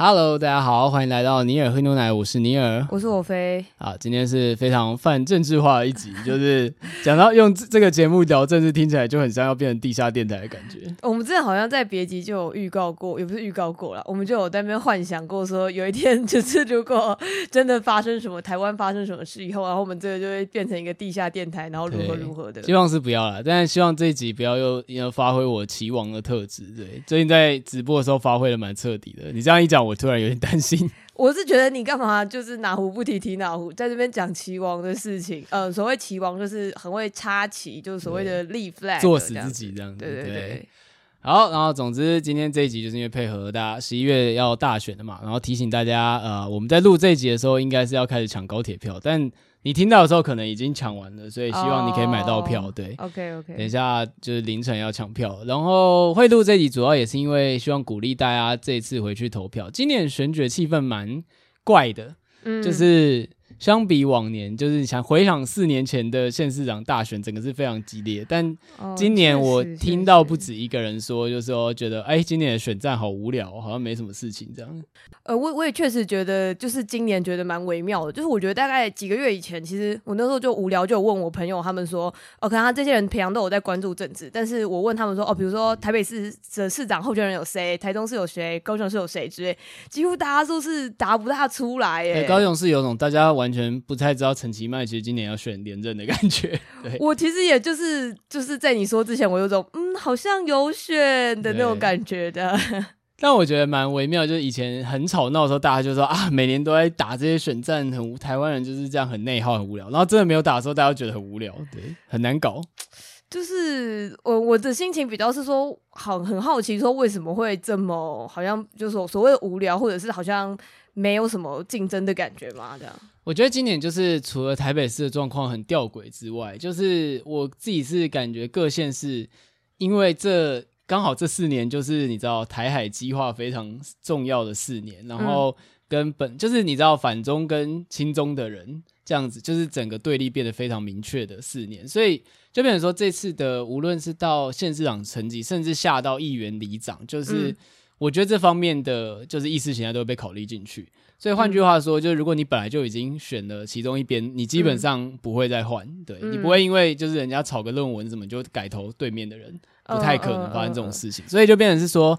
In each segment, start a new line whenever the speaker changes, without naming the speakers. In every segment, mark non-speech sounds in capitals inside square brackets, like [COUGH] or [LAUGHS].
Hello，大家好，欢迎来到尼尔喝牛奶，我是尼尔，
我是我飞。
啊，今天是非常泛政治化的一集，就是 [LAUGHS] 讲到用这个节目聊政治，听起来就很像要变成地下电台的感觉。
我们之前好像在别集就有预告过，也不是预告过了，我们就有在那边幻想过，说有一天就是如果真的发生什么，台湾发生什么事以后，然后我们这个就会变成一个地下电台，然后如何如何的。
希望是不要了，但是希望这一集不要又要发挥我棋王的特质。对，最近在直播的时候发挥的蛮彻底的。你这样一讲，我突然有点担心。[LAUGHS]
我是觉得你干嘛就是哪壶不提提哪壶，在这边讲棋王的事情。呃，所谓棋王就是很会插棋，就是所谓的立 flag，
作死自己这样子。对对对，对。好，然后总之今天这一集就是因为配合大家十一月要大选的嘛，然后提醒大家，呃，我们在录这一集的时候应该是要开始抢高铁票，但。你听到的时候可能已经抢完了，所以希望你可以买到票。Oh, 对
，OK OK。
等一下就是凌晨要抢票，然后会录这集主要也是因为希望鼓励大家这次回去投票。今年选举气氛蛮怪的，嗯，就是。相比往年，就是想回想四年前的县市长大选，整个是非常激烈。但今年我听到不止一个人说，就是说觉得，哎，今年的选战好无聊，好像没什么事情这样。
呃，我我也确实觉得，就是今年觉得蛮微妙的。就是我觉得大概几个月以前，其实我那时候就无聊，就问我朋友，他们说，哦，可能他这些人平常都有在关注政治，但是我问他们说，哦，比如说台北市的市长候选人有谁，台中市有谁，高雄市有谁之类，几乎大家都是答不大出来。哎，
高雄市有种大家玩。完全不太知道陈其迈其实今年要选连任的感觉。[LAUGHS] 对，
我其实也就是就是在你说之前，我有种嗯，好像有选的那种感觉的。
但我觉得蛮微妙，就是以前很吵闹的时候，大家就说啊，每年都在打这些选战，很台湾人就是这样很内耗、很无聊。然后真的没有打的时候，大家觉得很无聊，对，很难搞。
就是我我的心情比较是说，好很好奇，说为什么会这么好像就是所谓的无聊，或者是好像。没有什么竞争的感觉吗？这样，
我觉得今年就是除了台北市的状况很吊诡之外，就是我自己是感觉各县市，因为这刚好这四年就是你知道台海激化非常重要的四年，然后跟本、嗯、就是你知道反中跟亲中的人这样子，就是整个对立变得非常明确的四年，所以就变成说这次的无论是到县市长层级，甚至下到议员里长，就是。嗯我觉得这方面的就是意识形态都会被考虑进去，所以换句话说，就是如果你本来就已经选了其中一边，你基本上不会再换，对，你不会因为就是人家炒个论文什么就改投对面的人，不太可能发生这种事情，所以就变成是说，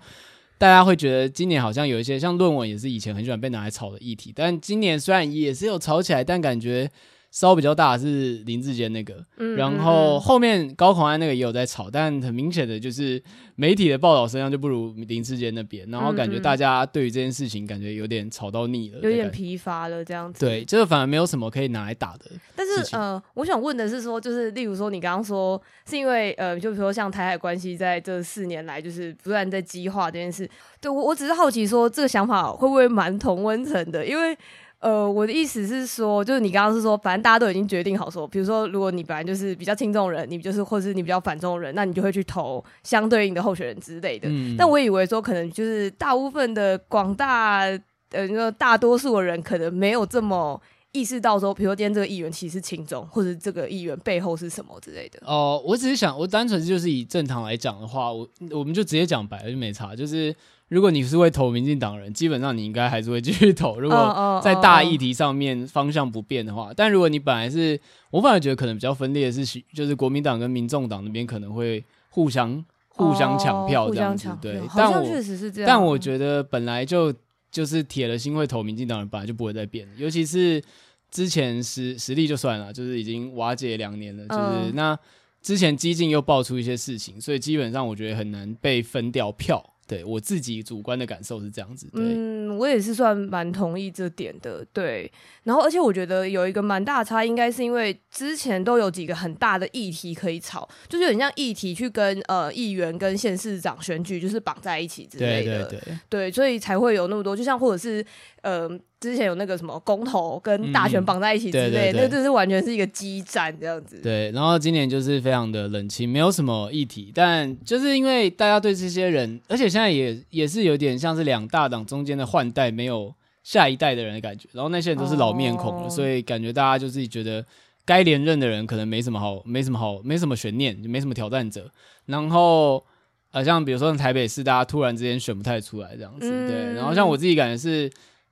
大家会觉得今年好像有一些像论文也是以前很喜欢被拿来炒的议题，但今年虽然也是有炒起来，但感觉。烧比较大是林志坚那个，嗯、然后后面高虹安那个也有在吵，但很明显的就是媒体的报道声量就不如林志坚那边，然后感觉大家对于这件事情感觉有点吵到腻了，
有点疲乏了这样子。
对，这个反而没有什么可以拿来打的。
但是呃，我想问的是说，就是例如说你刚刚说是因为呃，就比如说像台海关系在这四年来就是不断在激化这件事，对我我只是好奇说这个想法会不会蛮同温层的，因为。呃，我的意思是说，就是你刚刚是说，反正大家都已经决定好说，比如说，如果你本来就是比较轻中人，你就是或是你比较反中人，那你就会去投相对应的候选人之类的。嗯。但我以为说，可能就是大部分的广大呃，那大多数的人可能没有这么意识到说，比如说今天这个议员其实是亲中，或者这个议员背后是什么之类的。
哦，我只是想，我单纯就是以正常来讲的话，我我们就直接讲白了就没差，就是。如果你是会投民进党人，基本上你应该还是会继续投。如果在大议题上面方向不变的话，但如果你本来是，我反而觉得可能比较分裂的是，就是国民党跟民众党那边可能会互相互相抢票这样子。对，但我确实是这样。但我觉得本来就就是铁了心会投民进党人，本来就不会再变。尤其是之前实实力就算了，就是已经瓦解两年了，就是那之前激进又爆出一些事情，所以基本上我觉得很难被分掉票。对我自己主观的感受是这样子。对，
嗯，我也是算蛮同意这点的。对，然后而且我觉得有一个蛮大的差，应该是因为之前都有几个很大的议题可以吵，就是很像议题去跟呃议员跟县市长选举就是绑在一起之类的。
对对对，
对，所以才会有那么多，就像或者是呃。之前有那个什么公投跟大选绑在一起之类，嗯、对对对，那就是完全是一个激战这样子。
对，然后今年就是非常的冷清，没有什么议题，但就是因为大家对这些人，而且现在也也是有点像是两大党中间的换代，没有下一代的人的感觉。然后那些人都是老面孔了，哦、所以感觉大家就自己觉得该连任的人可能没什么好，没什么好，没什么悬念，就没什么挑战者。然后呃，像比如说台北市，大家突然之间选不太出来这样子。嗯、对，然后像我自己感觉是。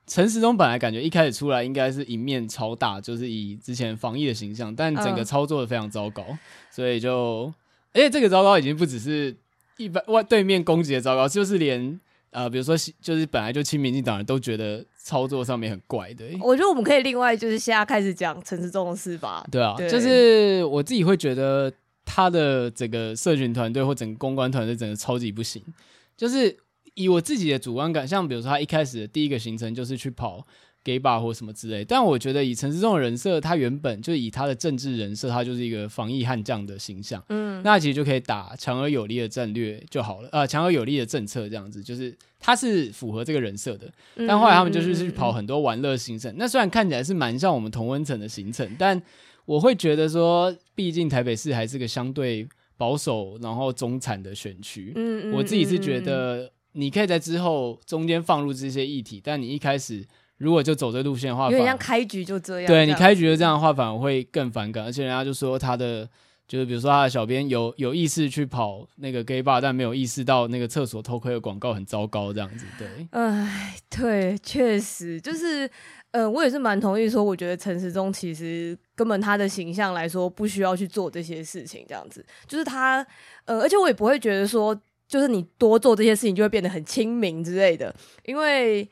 陈时中本来感觉一开始出来应该是赢面超大，就是以之前防疫的形象，但整个操作的非常糟糕，嗯、所以就，而且这个糟糕已经不只是一般外对面攻击的糟糕，就是连呃，比如说就是本来就亲民进党人都觉得操作上面很怪的。
我觉得我们可以另外就是现在开始讲陈时中的事吧。
对啊，
对
就是我自己会觉得他的整个社群团队或整个公关团队整个超级不行，就是。以我自己的主观感，像比如说他一开始的第一个行程就是去跑 gay bar 或什么之类，但我觉得以陈时中的人设，他原本就以他的政治人设，他就是一个防疫悍将的形象，嗯，那其实就可以打强而有力的战略就好了，呃，强而有力的政策这样子，就是他是符合这个人设的。但后来他们就是去跑很多玩乐行程，那虽然看起来是蛮像我们同温层的行程，但我会觉得说，毕竟台北市还是个相对保守然后中产的选区，嗯，我自己是觉得。你可以在之后中间放入这些议题，但你一开始如果就走这路线的话，
有点像开局就这样。
对，你开局就这样的话，反而会更反感。而且人家就说他的，就是比如说他的小编有有意识去跑那个 gay bar，但没有意识到那个厕所偷窥的广告很糟糕，这样子。对，
哎，对，确实就是，嗯、呃，我也是蛮同意说，我觉得陈时中其实根本他的形象来说不需要去做这些事情，这样子，就是他，呃，而且我也不会觉得说。就是你多做这些事情，就会变得很亲民之类的。因为，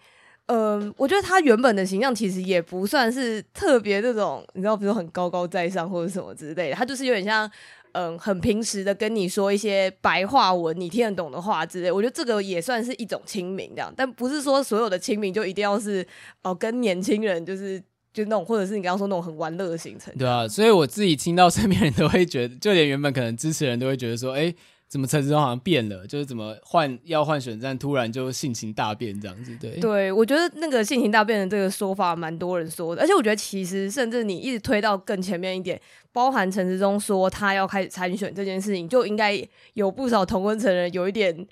嗯、我觉得他原本的形象其实也不算是特别这种，你知道，比如说很高高在上或者什么之类的。他就是有点像，嗯、很平时的跟你说一些白话文，你听得懂的话之类。我觉得这个也算是一种亲民这样，但不是说所有的亲民就一定要是哦、跟年轻人就是就那种，或者是你刚刚说那种很玩乐的行程。
对啊，所以我自己听到身边人都会觉得，就连原本可能支持人都会觉得说，哎、怎么陈时中好像变了？就是怎么换要换选战，突然就性情大变这样子？对，
对我觉得那个性情大变的这个说法蛮多人说的，而且我觉得其实甚至你一直推到更前面一点，包含陈时中说他要开始参选这件事情，就应该有不少同温层人有一点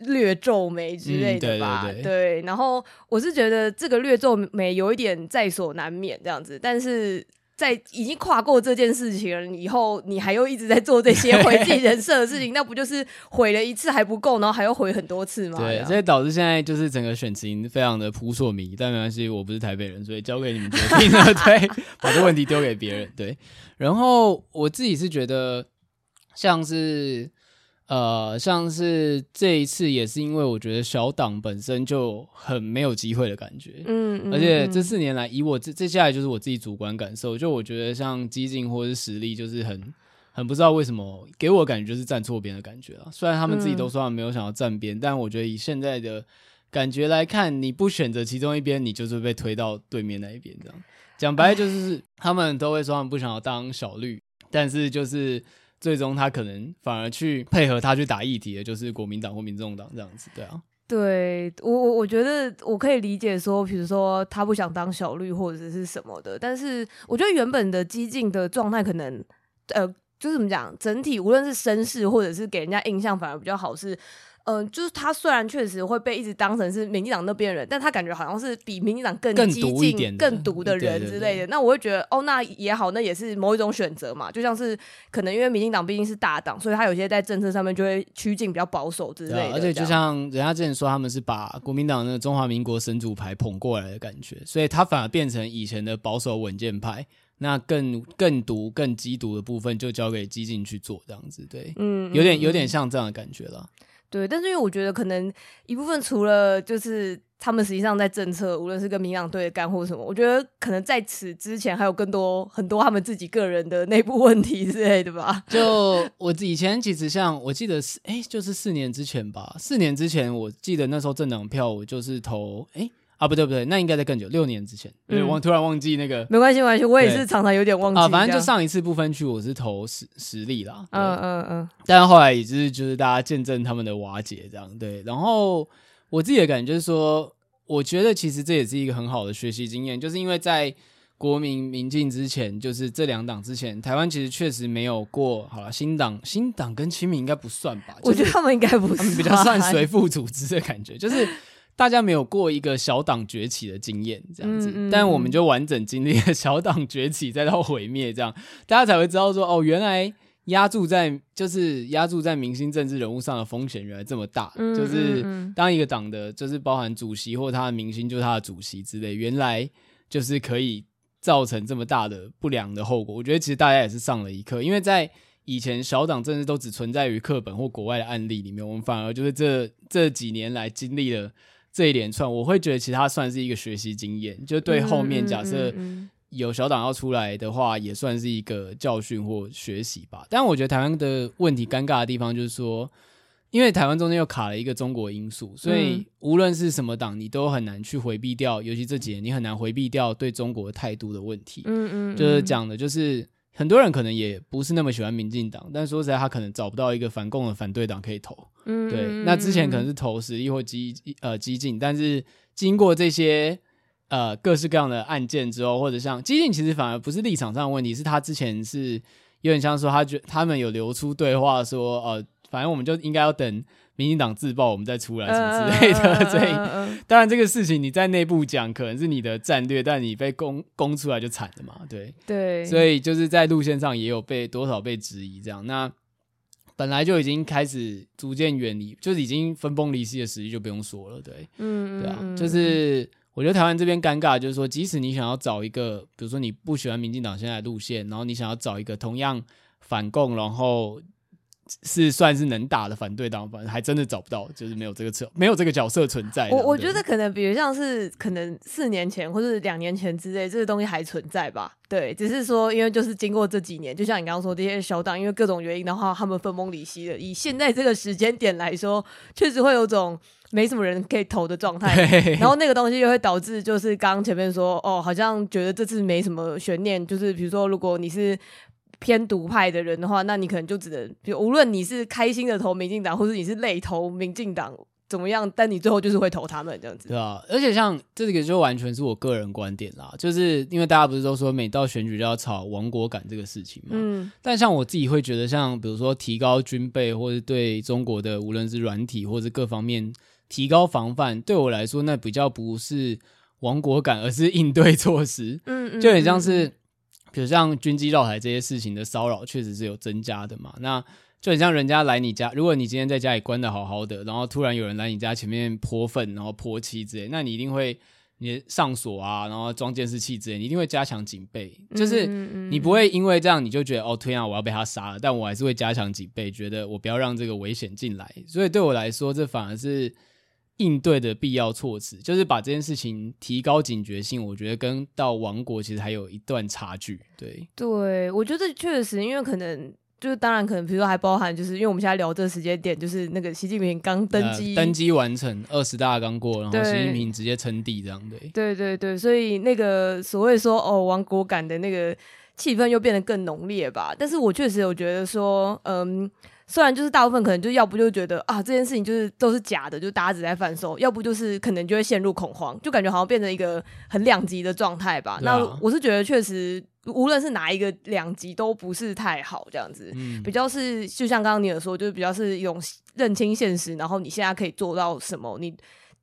略皱眉之类的吧？嗯、对，对，对，对，然后我是觉得这个略皱眉有一点在所难免这样子，但是。在已经跨过这件事情了以后，你还又一直在做这些毁自己人设的事情，那不就是毁了一次还不够，然后还要毁很多次吗？
对，所以导致现在就是整个选情非常的扑朔迷离。但没关系，我不是台北人，所以交给你们决定了。对，[LAUGHS] 把这问题丢给别人。对，然后我自己是觉得像是。呃，像是这一次也是因为我觉得小党本身就很没有机会的感觉，嗯，嗯，而且这四年来，以我这接下来就是我自己主观感受，就我觉得像激进或是实力，就是很很不知道为什么给我感觉就是站错边的感觉了。虽然他们自己都说他们没有想要站边，嗯，但我觉得以现在的感觉来看，你不选择其中一边，你就是被推到对面那一边。这样讲白了就是他们都会说他们不想要当小绿，但是就是。最终他可能反而去配合他去打议题的，就是国民党或民众党这样子，对啊。
对我我我觉得我可以理解说，比如说他不想当小绿或者是什么的，但是我觉得原本的激进的状态可能，呃，就是怎么讲，整体无论是声势或者是给人家印象反而比较好是。嗯、呃，就是他虽然确实会被一直当成是民进党那边人，但他感觉好像是比民进党更激进、更毒的人之类的。那我会觉得，哦，那也好，那也是某一种选择嘛。就像是可能因为民进党毕竟是大党，所以他有些在政策上面就会趋近比较保守之类的。
而且就像人家之前说，他们是把国民党那个中华民国神主牌捧过来的感觉，所以他反而变成以前的保守稳健派。那更更毒、更激毒的部分就交给激进去做这样子，对，嗯，有点有点像这样的感觉了。
对，但是因为我觉得可能一部分除了就是他们实际上在政策，无论是跟民党对干或什么，我觉得可能在此之前还有更多很多他们自己个人的内部问题之类的吧。[LAUGHS]
就我以前其实像我记得是哎，就是四年之前吧，四年之前我记得那时候政党票我就是投哎。啊，不对不对，那应该在更久，六年之前。对，我、嗯、突然忘记那个。
没关系没关系，我也是常常有点忘记。啊，
反正就上一次不分区，我是投实实力啦。
嗯嗯嗯。
但后来也是就是大家见证他们的瓦解，这样对。然后我自己的感觉就是说，我觉得其实这也是一个很好的学习经验，就是因为在国民民进之前，就是这两党之前，台湾其实确实没有过。好了，新党新党跟亲民应该不算吧？
我觉得他们应该不算，
他们比较算随附组织的感觉，就是。大家没有过一个小党崛起的经验，这样子，但我们就完整经历了小党崛起再到毁灭，这样大家才会知道说，哦，原来压注在就是压注在明星政治人物上的风险原来这么大，嗯、就是当一个党的，就是包含主席或他的明星，就是他的主席之类，原来就是可以造成这么大的不良的后果。我觉得其实大家也是上了一课，因为在以前小党政治都只存在于课本或国外的案例里面，我们反而就是这这几年来经历了。这一连串，我会觉得其实它算是一个学习经验，就对后面假设有小党要出来的话，也算是一个教训或学习吧。但我觉得台湾的问题尴尬的地方就是说，因为台湾中间又卡了一个中国因素，所以无论是什么党，你都很难去回避掉，尤其这几年你很难回避掉对中国态度的问题。嗯嗯，就是讲的就是。很多人可能也不是那么喜欢民进党，但说实在，他可能找不到一个反共的反对党可以投。嗯，对。那之前可能是投时力或激呃激进，但是经过这些呃各式各样的案件之后，或者像激进，其实反而不是立场上的问题，是他之前是有点像说他觉他们有流出对话说，呃，反正我们就应该要等。民进党自爆，我们再出来什么之类的，所以、当然这个事情你在内部讲可能是你的战略，但你被攻攻出来就惨了嘛，对
对，
所以就是在路线上也有被多少被质疑这样。那本来就已经开始逐渐远离，就是已经分崩离析的实力就不用说了，对，嗯，对啊，就是我觉得台湾这边尴尬，就是说即使你想要找一个，比如说你不喜欢民进党现在路线，然后你想要找一个同样反共，然后。是算是能打的反对党，反正还真的找不到，就是没有这个车，没有这个角色存在。[LAUGHS]
我我觉得可能，比如像是可能四年前或者两年前之类，这个东西还存在吧。对，只是说因为就是经过这几年，就像你刚刚说这些小党，因为各种原因的话，他们分崩离析了。以现在这个时间点来说，确实会有种没什么人可以投的状态。[LAUGHS] 然后那个东西又会导致，就是刚刚前面说，哦，好像觉得这次没什么悬念。就是比如说，如果你是。偏独派的人的话，那你可能就只能，比如无论你是开心的投民进党，或者你是累投民进党，怎么样，但你最后就是会投他们这样子。
对啊，而且像这个就完全是我个人观点啦，就是因为大家不是都说每到选举就要炒亡国感这个事情嘛，嗯，但像我自己会觉得，像比如说提高军备，或者对中国的无论是软体或者各方面提高防范，对我来说那比较不是亡国感，而是应对措施，嗯嗯，就很像是。比如像军机绕台这些事情的骚扰，确实是有增加的嘛。那就很像人家来你家，如果你今天在家里关的好好的，然后突然有人来你家前面泼粪，然后泼漆之类，那你一定会你上锁啊，然后装监视器之类，你一定会加强警备。就是你不会因为这样你就觉得哦，天啊，我要被他杀了，但我还是会加强警备，觉得我不要让这个危险进来。所以对我来说，这反而是。应对的必要措辞，就是把这件事情提高警觉性。我觉得跟到王国其实还有一段差距。对，
对，我觉得确实，因为可能就是当然可能，比如说还包含，就是因为我们现在聊这个时间点，就是那个习近平刚登基，
呃，登基完成二十大刚过，然后习近平直接称帝这样对。
对对对，所以那个所谓说哦亡国感的那个气氛又变得更浓烈吧。但是我确实有觉得说，嗯。虽然就是大部分可能就要不就觉得啊这件事情就是都是假的，就大家只在贩售；要不就是可能就会陷入恐慌，就感觉好像变成一个很两极的状态吧。啊、那我是觉得确实，无论是哪一个两极都不是太好，这样子，嗯、比较是就像刚刚你有说，就是比较是一种认清现实，然后你现在可以做到什么，你。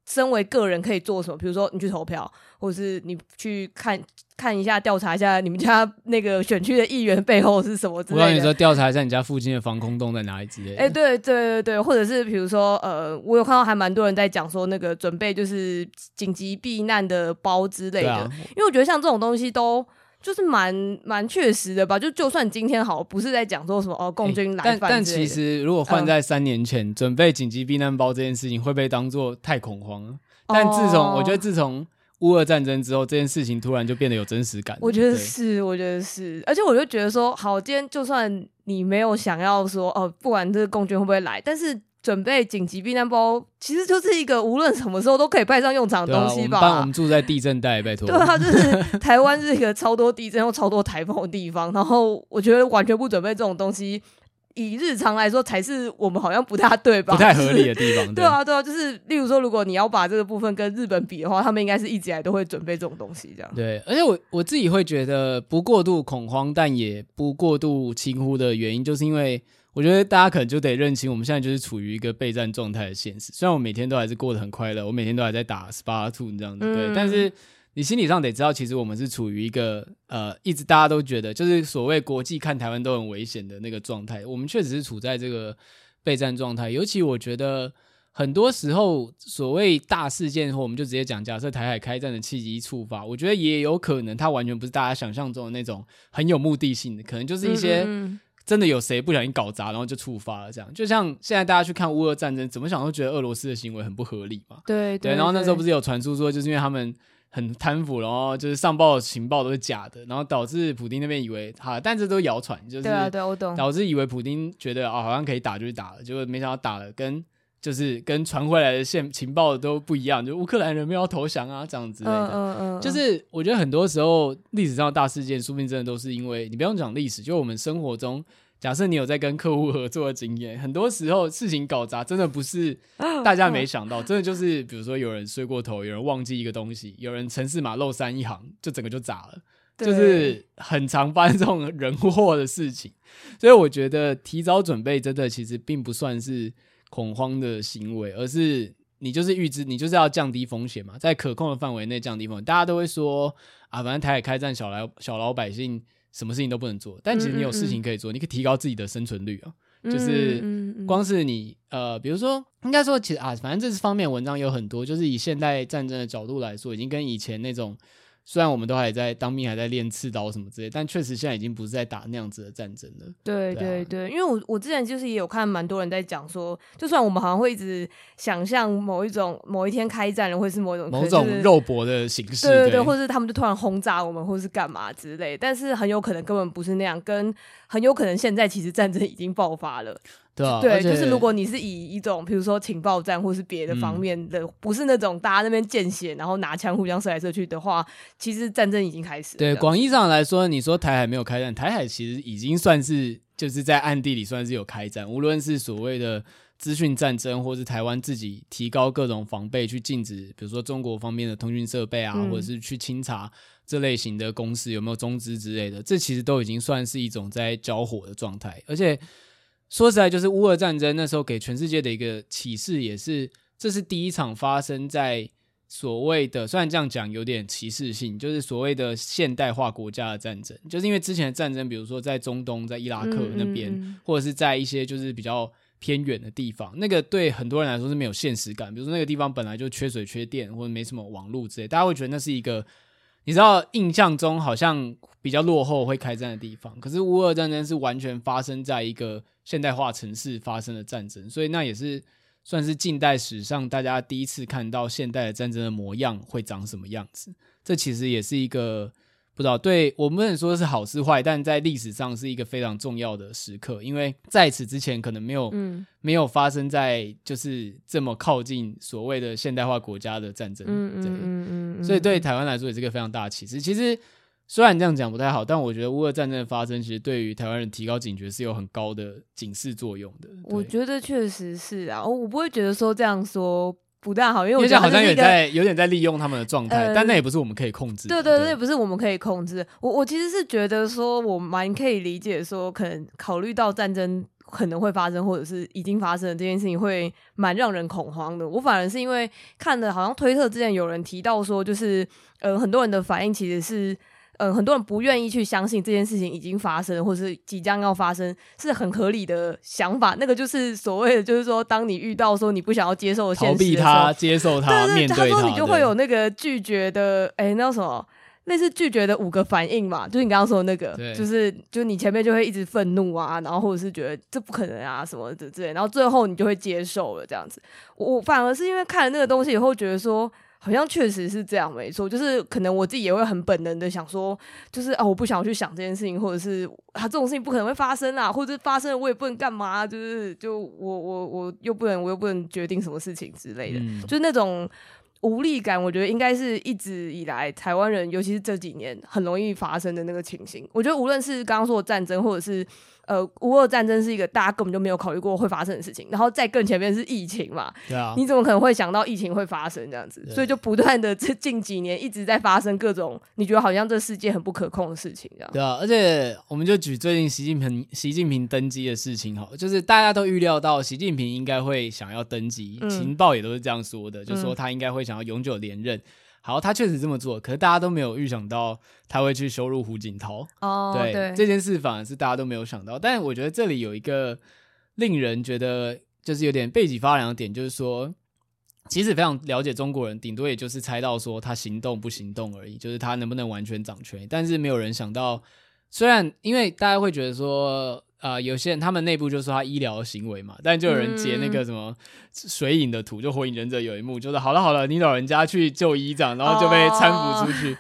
身为个人可以做什么？比如说你去投票，或者是你去看看一下、调查一下你们家那个选区的议员背后是什么之类的。
我跟你说，调查一下你家附近的防空洞在哪里之类的。
哎、欸，对对对对，或者是比如说，呃，我有看到还蛮多人在讲说那个准备就是紧急避难的包之类的。啊、因为我觉得像这种东西都。就是蛮蛮确实的吧。就就算今天好，不是在讲说什么哦，共军来犯、欸，
但但其实如果换在三年前，嗯、准备紧急避难包这件事情会被当做太恐慌了。但自从、哦、我觉得自从乌俄战争之后，这件事情突然就变得有真实感。
我觉得是，我觉得是，而且我就觉得说，好，今天就算你没有想要说哦，不管这个共军会不会来，但是。准备紧急避难包，其实就是一个无论什么时候都可以派上用场的东西吧。
啊、我，们我们住在地震带，拜托。
对啊，就是台湾是一个超多地震又超多台风的地方，然后我觉得完全不准备这种东西，以日常来说才是我们好像不大对吧？
不太合理的地方。[LAUGHS] 对，
对啊，对啊，就是例如说，如果你要把这个部分跟日本比的话，他们应该是一直以来都会准备这种东西这样。
对，而且我我自己会觉得不过度恐慌，但也不过度轻忽的原因，就是因为。我觉得大家可能就得认清，我们现在就是处于一个备战状态的现实。虽然我每天都还是过得很快乐，我每天都还在打 SPA two 这样子，对。嗯、但是你心理上得知道，其实我们是处于一个呃，一直大家都觉得就是所谓国际看台湾都很危险的那个状态。我们确实是处在这个备战状态。尤其我觉得很多时候，所谓大事件，后我们就直接讲，假设台海开战的契机触发，我觉得也有可能它完全不是大家想象中的那种很有目的性的，可能就是一些。嗯真的有谁不小心搞砸，然后就触发了这样？就像现在大家去看乌俄战争，怎么想都觉得俄罗斯的行为很不合理嘛。
对对，对。
然后那时候不是有传出说，就是因为他们很贪腐，然后就是上报的情报都是假的，然后导致普丁那边以为哈，但这都谣传，就是
对啊，对，我懂。
导致以为普丁觉得啊、哦，好像可以打就去打了，结果没想到打了跟。就是跟传回来的线情报都不一样，就乌克兰人没有投降啊，这样子类的。嗯嗯嗯。就是我觉得很多时候历史上的大事件，说不定真的都是因为你不用讲历史，就我们生活中，假设你有在跟客户合作的经验，很多时候事情搞砸，真的不是 [LAUGHS] 大家没想到，真的就是比如说有人睡过头，有人忘记一个东西，有人城市码漏删一行，就整个就砸了，就是很常发生这种人祸的事情。所以我觉得提早准备，真的其实并不算是。恐慌的行为，而是你就是预知，你就是要降低风险嘛，在可控的范围内降低风险。大家都会说啊，反正台海开战，小老小老百姓什么事情都不能做，但其实你有事情可以做，嗯嗯嗯，你可以提高自己的生存率啊。就是光是你呃，比如说，应该说其实啊，反正这次方面文章有很多，就是以现代战争的角度来说，已经跟以前那种。虽然我们都还在当兵，还在练刺刀什么之类，但确实现在已经不是在打那样子的战争了。
对对对，因为我我之前就是也有看蛮多人在讲说，就算我们好像会一直想象某一种某一天开战了，或是某一种
某种肉搏的形式，
对对对，或是他们就突然轰炸我们，或是干嘛之类，但是很有可能根本不是那样，跟很有可能现在其实战争已经爆发了。
对啊，
对，就是如果你是以一种，比如说情报战或是别的方面的，嗯、不是那种大家那边见血，然后拿枪互相射来射去的话，其实战争已经开始了。
对，广义上来说，你说台海没有开战，台海其实已经算是就是在暗地里算是有开战，无论是所谓的资讯战争，或是台湾自己提高各种防备去禁止，比如说中国方面的通讯设备啊，嗯、或者是去清查这类型的公司有没有中资之类的，这其实都已经算是一种在交火的状态，而且。说实在，就是乌俄战争那时候给全世界的一个启示，也是这是第一场发生在所谓的，虽然这样讲有点歧视性，就是所谓的现代化国家的战争，就是因为之前的战争，比如说在中东、在伊拉克那边，嗯嗯、或者是在一些就是比较偏远的地方，那个对很多人来说是没有现实感，比如说那个地方本来就缺水、缺电，或者没什么网络之类，大家会觉得那是一个。你知道印象中好像比较落后会开战的地方，可是乌俄战争是完全发生在一个现代化城市发生的战争，所以那也是算是近代史上大家第一次看到现代的战争的模样会长什么样子。这其实也是一个。不知道，对我们不能说是好是坏，但在历史上是一个非常重要的时刻，因为在此之前可能没有，嗯、没有发生在就是这么靠近所谓的现代化国家的战争，嗯嗯嗯嗯，所以对台湾来说也是一个非常大的启示。其实虽然这样讲不太好，但我觉得乌俄战争的发生，其实对于台湾人提高警觉是有很高的警示作用的。
我觉得确实是啊，我不会觉得说这样说。不大好，因为我觉
得好像有在有点在利用他们的状态，呃、但那也不是我们可以控制的。
对对对，不是我们可以控制。我我其实是觉得说，我蛮可以理解说，可能考虑到战争可能会发生，或者是已经发生的这件事情，会蛮让人恐慌的。我反而是因为看了，好像推特之前有人提到说，就是呃，很多人的反应其实是。嗯，很多人不愿意去相信这件事情已经发生，或是即将要发生，是很合理的想法。那个就是所谓的，就是说，当你遇到说你不想要接受的现实的，
逃避他，接受他，对对对，面对他，
他说你就会有那个拒绝的，哎那什么，类似拒绝的五个反应嘛，就是你刚刚说的那个，
对
就是就你前面就会一直愤怒啊，然后或者是觉得这不可能啊什么的之类，然后最后你就会接受了这样子。我我反而是因为看了那个东西以后，觉得说好像确实是这样，没错，就是可能我自己也会很本能的想说，就是啊，我不想去想这件事情，或者是啊这种事情不可能会发生啊，或者发生了我也不能干嘛，就是就我我我又不能我又不能决定什么事情之类的，嗯、就是那种。无力感，我觉得应该是一直以来台湾人，尤其是这几年很容易发生的那个情形。我觉得无论是刚刚说的战争，或者是。呃，乌俄战争是一个大家根本就没有考虑过会发生的事情，然后再更前面是疫情嘛，对啊，你怎么可能会想到疫情会发生这样子？所以就不断的这近几年一直在发生各种你觉得好像这世界很不可控的事情，这样。
对啊，而且我们就举最近习近平习近平登基的事情哈，就是大家都预料到习近平应该会想要登基，嗯、情报也都是这样说的，就是说他应该会想要永久连任。好，他确实这么做，可是大家都没有预想到他会去羞辱胡锦涛。哦，对，对这件事反而是大家都没有想到。但我觉得这里有一个令人觉得就是有点背脊发凉的点，就是说，其实非常了解中国人，顶多也就是猜到说他行动不行动而已，就是他能不能完全掌权。但是没有人想到，虽然因为大家会觉得说。啊、呃，有些人他们内部就说他医疗行为嘛，但就有人截那个什么水影的图，就火影忍者有一幕，就是好了好了，你老人家去就医这样，然后就被搀扶出去。Oh.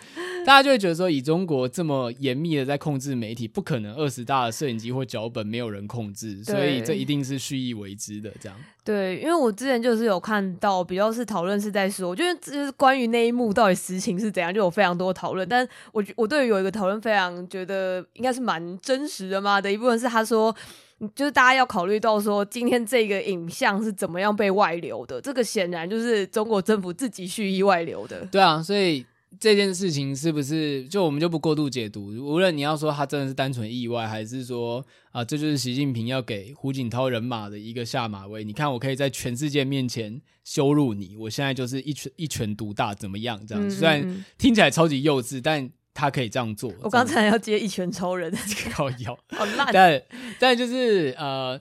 大家就会觉得说，以中国这么严密的在控制媒体，不可能二十大的摄影机或脚本没有人控制，所以这一定是蓄意为之的。这样
对，因为我之前就是有看到比较是讨论是在说，我觉得就是关于那一幕到底实情是怎样，就有非常多讨论。但我我对于有一个讨论非常觉得应该是蛮真实的嘛的一部分是他说，就是大家要考虑到说，今天这个影像是怎么样被外流的，这个显然就是中国政府自己蓄意外流的。
对啊，所以。这件事情是不是就我们就不过度解读？无论你要说他真的是单纯意外，还是说啊，这就是习近平要给胡锦涛人马的一个下马威。你看，我可以在全世界面前羞辱你，我现在就是一拳一拳独大，怎么样？这样虽然听起来超级幼稚，但他可以这样做。
我刚才要接一拳超人，
这个 [LAUGHS] 靠腰，[LAUGHS]
好烂。
但但就是呃，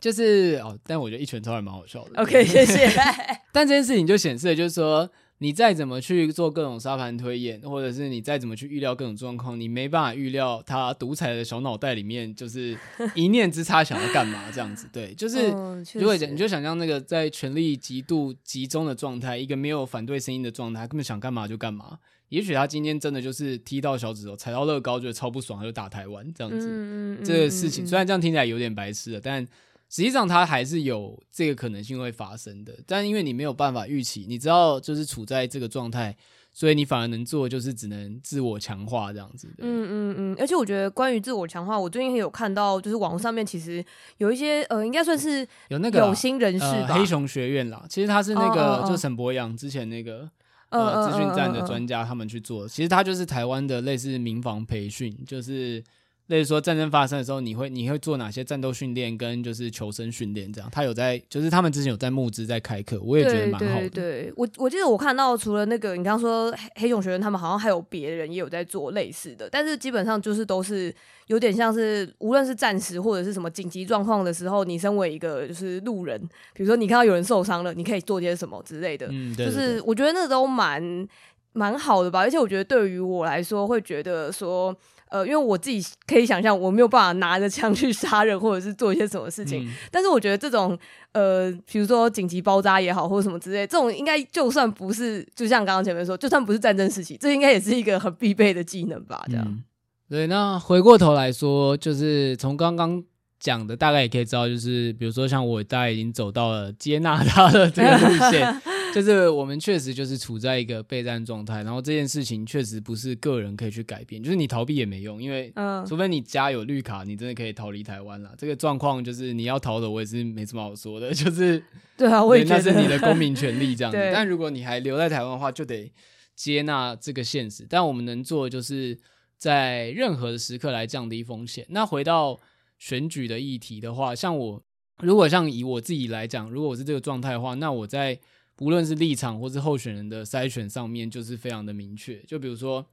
就是哦，但我觉得一拳超人蛮好笑的。
OK，谢谢。[LAUGHS]
但这件事情就显示了，就是说。你再怎么去做各种沙盘推演，或者是你再怎么去预料各种状况，你没办法预料他独裁的小脑袋里面就是 [LAUGHS] 一念之差想要干嘛这样子。对，就是如果你就想象那个在权力极度集中的状态，一个没有反对声音的状态，根本想干嘛就干嘛。也许他今天真的就是踢到小指头，踩到乐高，觉得超不爽，他就打台湾这样子。这个事情虽然这样听起来有点白痴了，但。实际上，它还是有这个可能性会发生的，但因为你没有办法预期，你知道就是处在这个状态，所以你反而能做就是只能自我强化这样子的。
嗯嗯嗯，而且我觉得关于自我强化，我最近有看到，就是网络上面其实有一些呃，应该算是有那个有心人士吧，
呃、黑熊学院啦，其实他是那个、哦、就沈博阳之前那个呃资讯站的专家他们去做，其实他就是台湾的类似民防培训，就是。例如说战争发生的时候，你会你会做哪些战斗训练跟就是求生训练这样？他有在，就是他们之前有在募资在开课，我也觉得蛮好的。对，
我我记得我看到除了那个你刚刚说黑黑熊学院，他们好像还有别人也有在做类似的，但是基本上就是都是有点像是无论是战时或者是什么紧急状况的时候，你身为一个就是路人，比如说你看到有人受伤了，你可以做些什么之类的。嗯，对对对，就是我觉得那都蛮蛮好的吧，而且我觉得对于我来说会觉得说。呃，因为我自己可以想象，我没有办法拿着枪去杀人，或者是做一些什么事情。嗯、但是我觉得这种，呃，比如说紧急包扎也好，或者什么之类，这种应该就算不是，就像刚刚前面说，就算不是战争时期，这应该也是一个很必备的技能吧？这样。嗯、
对，那回过头来说，就是从刚刚讲的，大概也可以知道，就是比如说像我，大概已经走到了接纳他的这个路线。就是我们确实就是处在一个备战状态，然后这件事情确实不是个人可以去改变，就是你逃避也没用，因为除非你家有绿卡，你真的可以逃离台湾了。这个状况就是你要逃的，我也是没什么好说的，就是
对啊，我也觉得
那是你的公民权利这样子。[LAUGHS] 但如果你还留在台湾的话，就得接纳这个现实。但我们能做的就是在任何的时刻来降低风险。那回到选举的议题的话，像我如果像以我自己来讲，如果我是这个状态的话，那我在。无论是立场或是候选人的筛选上面，就是非常的明确。就比如说，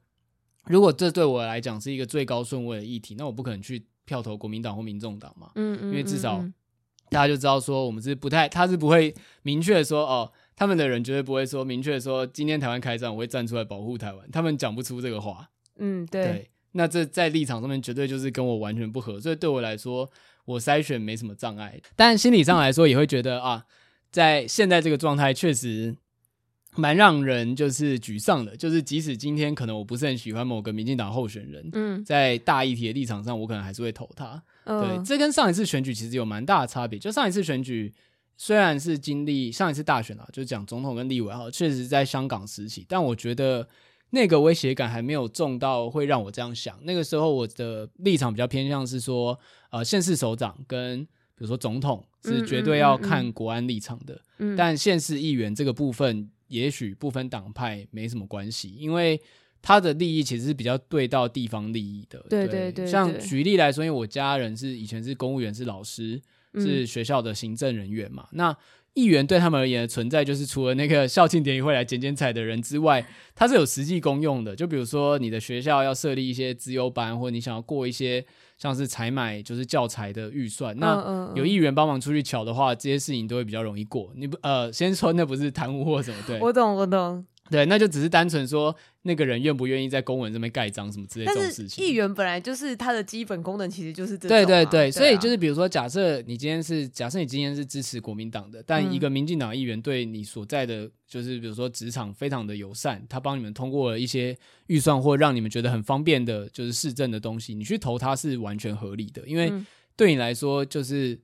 如果这对我来讲是一个最高顺位的议题，那我不可能去票投国民党或民众党嘛。嗯，嗯嗯，因为至少大家就知道说，我们是不太，他是不会明确说哦，他们的人绝对不会说明确说今天台湾开战，我会站出来保护台湾，他们讲不出这个话。
嗯，对。
对，那这在立场上面绝对就是跟我完全不合，所以对我来说，我筛选没什么障碍。但心理上来说，也会觉得啊，在现在这个状态，确实。蛮让人就是沮丧的，就是即使今天可能我不是很喜欢某个民进党候选人，嗯，在大议题的立场上，我可能还是会投他。嗯、对，这跟上一次选举其实有蛮大的差别。就上一次选举虽然是经历上一次大选啊，就讲总统跟立委哈，确实在香港时期，但我觉得那个威胁感还没有重到会让我这样想。那个时候我的立场比较偏向是说，呃，县市首长跟比如说总统是绝对要看国安立场的，嗯嗯嗯嗯、但县市议员这个部分。也许不分党派没什么关系，因为他的利益其实是比较对到地方利益的。对对对，对，像举例来说，因为我家人是以前是公务员，是老师，是学校的行政人员嘛。嗯、那议员对他们而言的存在，就是除了那个校庆典礼会来剪剪彩的人之外，它是有实际功用的。就比如说你的学校要设立一些资优班，或者你想要过一些。像是采买就是教材的预算，那有议员帮忙出去瞧的话，这些事情都会比较容易过。你不呃，先说那不是贪污或什么？对，
我懂，我懂。
对，那就只是单纯说那个人愿不愿意在公文这边盖章什么之类这种事情。
议员本来就是他的基本功能，其实就是这种。
对对对，所以就是比如说，假设你今天是假设你今天是支持国民党的，但一个民进党议员对你所在的就是比如说职场非常的友善，他帮你们通过了一些预算或让你们觉得很方便的，就是市政的东西，你去投他是完全合理的，因为对你来说就是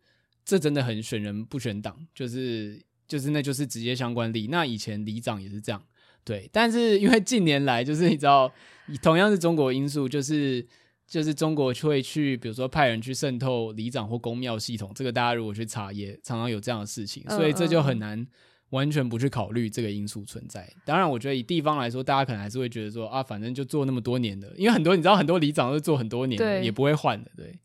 这真的很选人不选党，就是就是那就是直接相关利益。那以前里长也是这样。对，但是因为近年来，就是你知道，同样是中国因素，就是就是中国会去，比如说派人去渗透里长或宫庙系统，这个大家如果去查，也常常有这样的事情，所以这就很难完全不去考虑这个因素存在。当然，我觉得以地方来说，大家可能还是会觉得说啊，反正就做那么多年的，因为很多你知道，很多里长都做很多年，对也不会换的。对，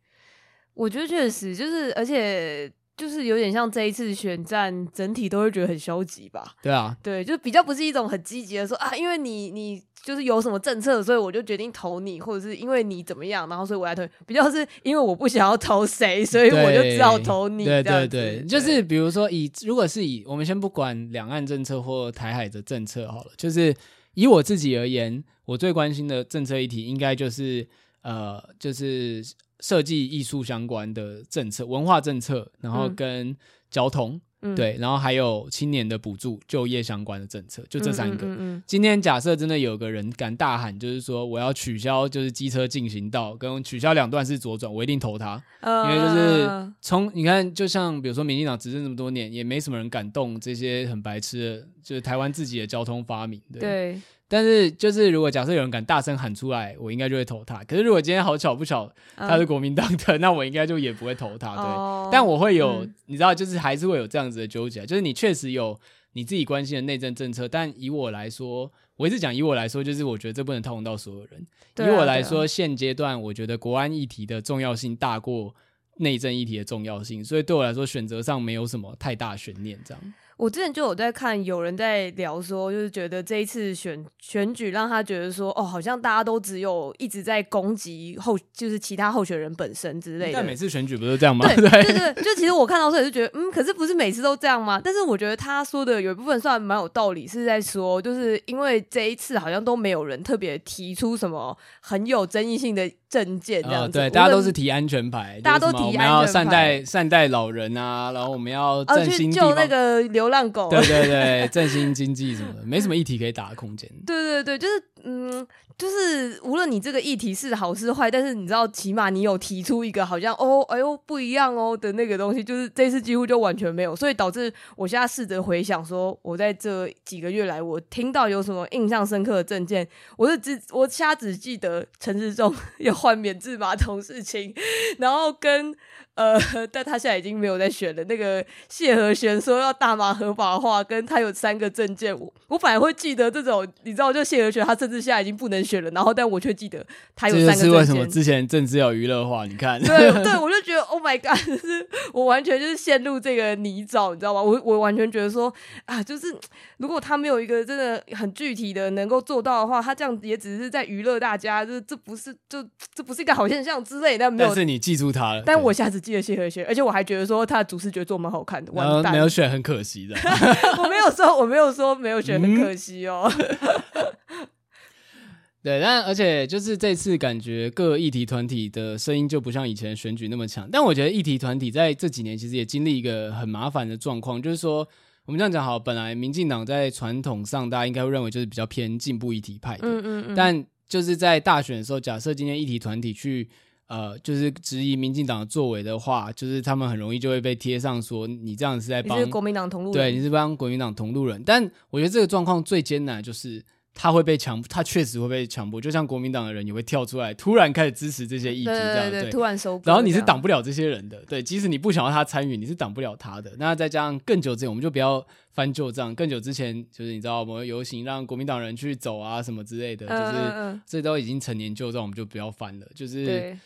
我觉得确实就是，而且。就是有点像这一次选战，整体都会觉得很消极吧？
对啊，
对，就比较不是一种很积极的说啊，因为你你就是有什么政策，所以我就决定投你，或者是因为你怎么样，然后所以我来投。比较是因为我不想要投谁，所以我就只好投你。对对对，
对，就是比如说以如果是以我们先不管两岸政策或台海的政策好了，就是以我自己而言，我最关心的政策议题应该就是呃，就是。设计艺术相关的政策、文化政策，然后跟交通，嗯、对，然后还有青年的补助、就业相关的政策，就这三个。嗯嗯嗯、今天假设真的有个人敢大喊，就是说我要取消，就是机车进行道跟取消两段式左转，我一定投他，呃、因为就是从你看，就像比如说民进党执政这么多年，也没什么人敢动这些很白痴的，就是台湾自己的交通发明。对。对但是，就是如果假设有人敢大声喊出来，我应该就会投他。可是，如果今天好巧不巧他是国民党的，嗯、那我应该就也不会投他。对，哦、但我会有，嗯、你知道，就是还是会有这样子的纠结。就是你确实有你自己关心的内政政策，但以我来说，我一直讲以我来说，就是我觉得这不能套用到所有人。啊、以我来说，现阶段我觉得国安议题的重要性大过内政议题的重要性，所以对我来说，选择上没有什么太大悬念，这样。
我之前就有在看，有人在聊说，就是觉得这一次选选举让他觉得说，哦，好像大家都只有一直在攻击候，就是其他候选人本身之类的。
但每次选举不是这样吗？
对 [LAUGHS] 对对，就其实我看到时候也是觉得，嗯，可是不是每次都这样吗？但是我觉得他说的有一部分算蛮有道理，是在说，就是因为这一次好像都没有人特别提出什么很有争议性的。证件这样子，呃、对，大
家都是提安全牌，
大家都提安全牌，我们要
善待善待老人啊，然后我们要振兴
救那个流浪狗，
对对对，振兴经济什么的，没什么议题可以打的空间。[LAUGHS]
对对对，就是嗯。就是无论你这个议题是好是坏，但是你知道，起码你有提出一个好像哦，哎呦不一样哦的那个东西，就是这次几乎就完全没有，所以导致我现在试着回想说，我在这几个月来，我听到有什么印象深刻的政见，我是只我现在只记得陈时中要换免治马桶事情，然后跟。呃，但他现在已经没有在选了。那个谢和弦说要大麻合法化，跟他有三个证件，我我反而会记得这种，你知道，就谢和弦他甚至现在已经不能选了，然后但我却记得他有三个。
是为什么之前政治要娱乐化？你看，
对对，我就觉得 Oh my God，[LAUGHS] 就是我完全就是陷入这个泥沼，你知道吗？我我完全觉得说啊，就是如果他没有一个真的很具体的能够做到的话，他这样也只是在娱乐大家，这这不是就这不是一个好现象之类的。但没有，
但是你记住他了，
但我下次记得谢和弦，而且我还觉得说他的主视觉做蛮好看的。完蛋，
没有选很可惜的。[LAUGHS]
我没有说，我没有说没有选很可惜哦。
嗯、[LAUGHS] 对，但而且就是这次感觉各议题团体的声音就不像以前选举那么强。但我觉得议题团体在这几年其实也经历一个很麻烦的状况，就是说我们这样讲好，本来民进党在传统上大家应该会认为就是比较偏进步议题派的，嗯嗯嗯，但就是在大选的时候，假设今天议题团体去。呃，就是质疑民进党的作为的话，就是他们很容易就会被贴上说你这样是在帮
国民党同路人，
对，你是帮国民党同路人。但我觉得这个状况最艰难就是他会被强，他确实会被强迫，就像国民党的人也会跳出来，突然开始支持这些议题，这样对，
突然收。
然后你是挡不了这些人的，对，即使你不想要他参与，你是挡不了他的。那再加上更久之前，我们就不要翻旧账，更久之前就是你知道我们游行让国民党人去走啊什么之类的，就是这都已经成年旧账，我们就不要翻了，就是。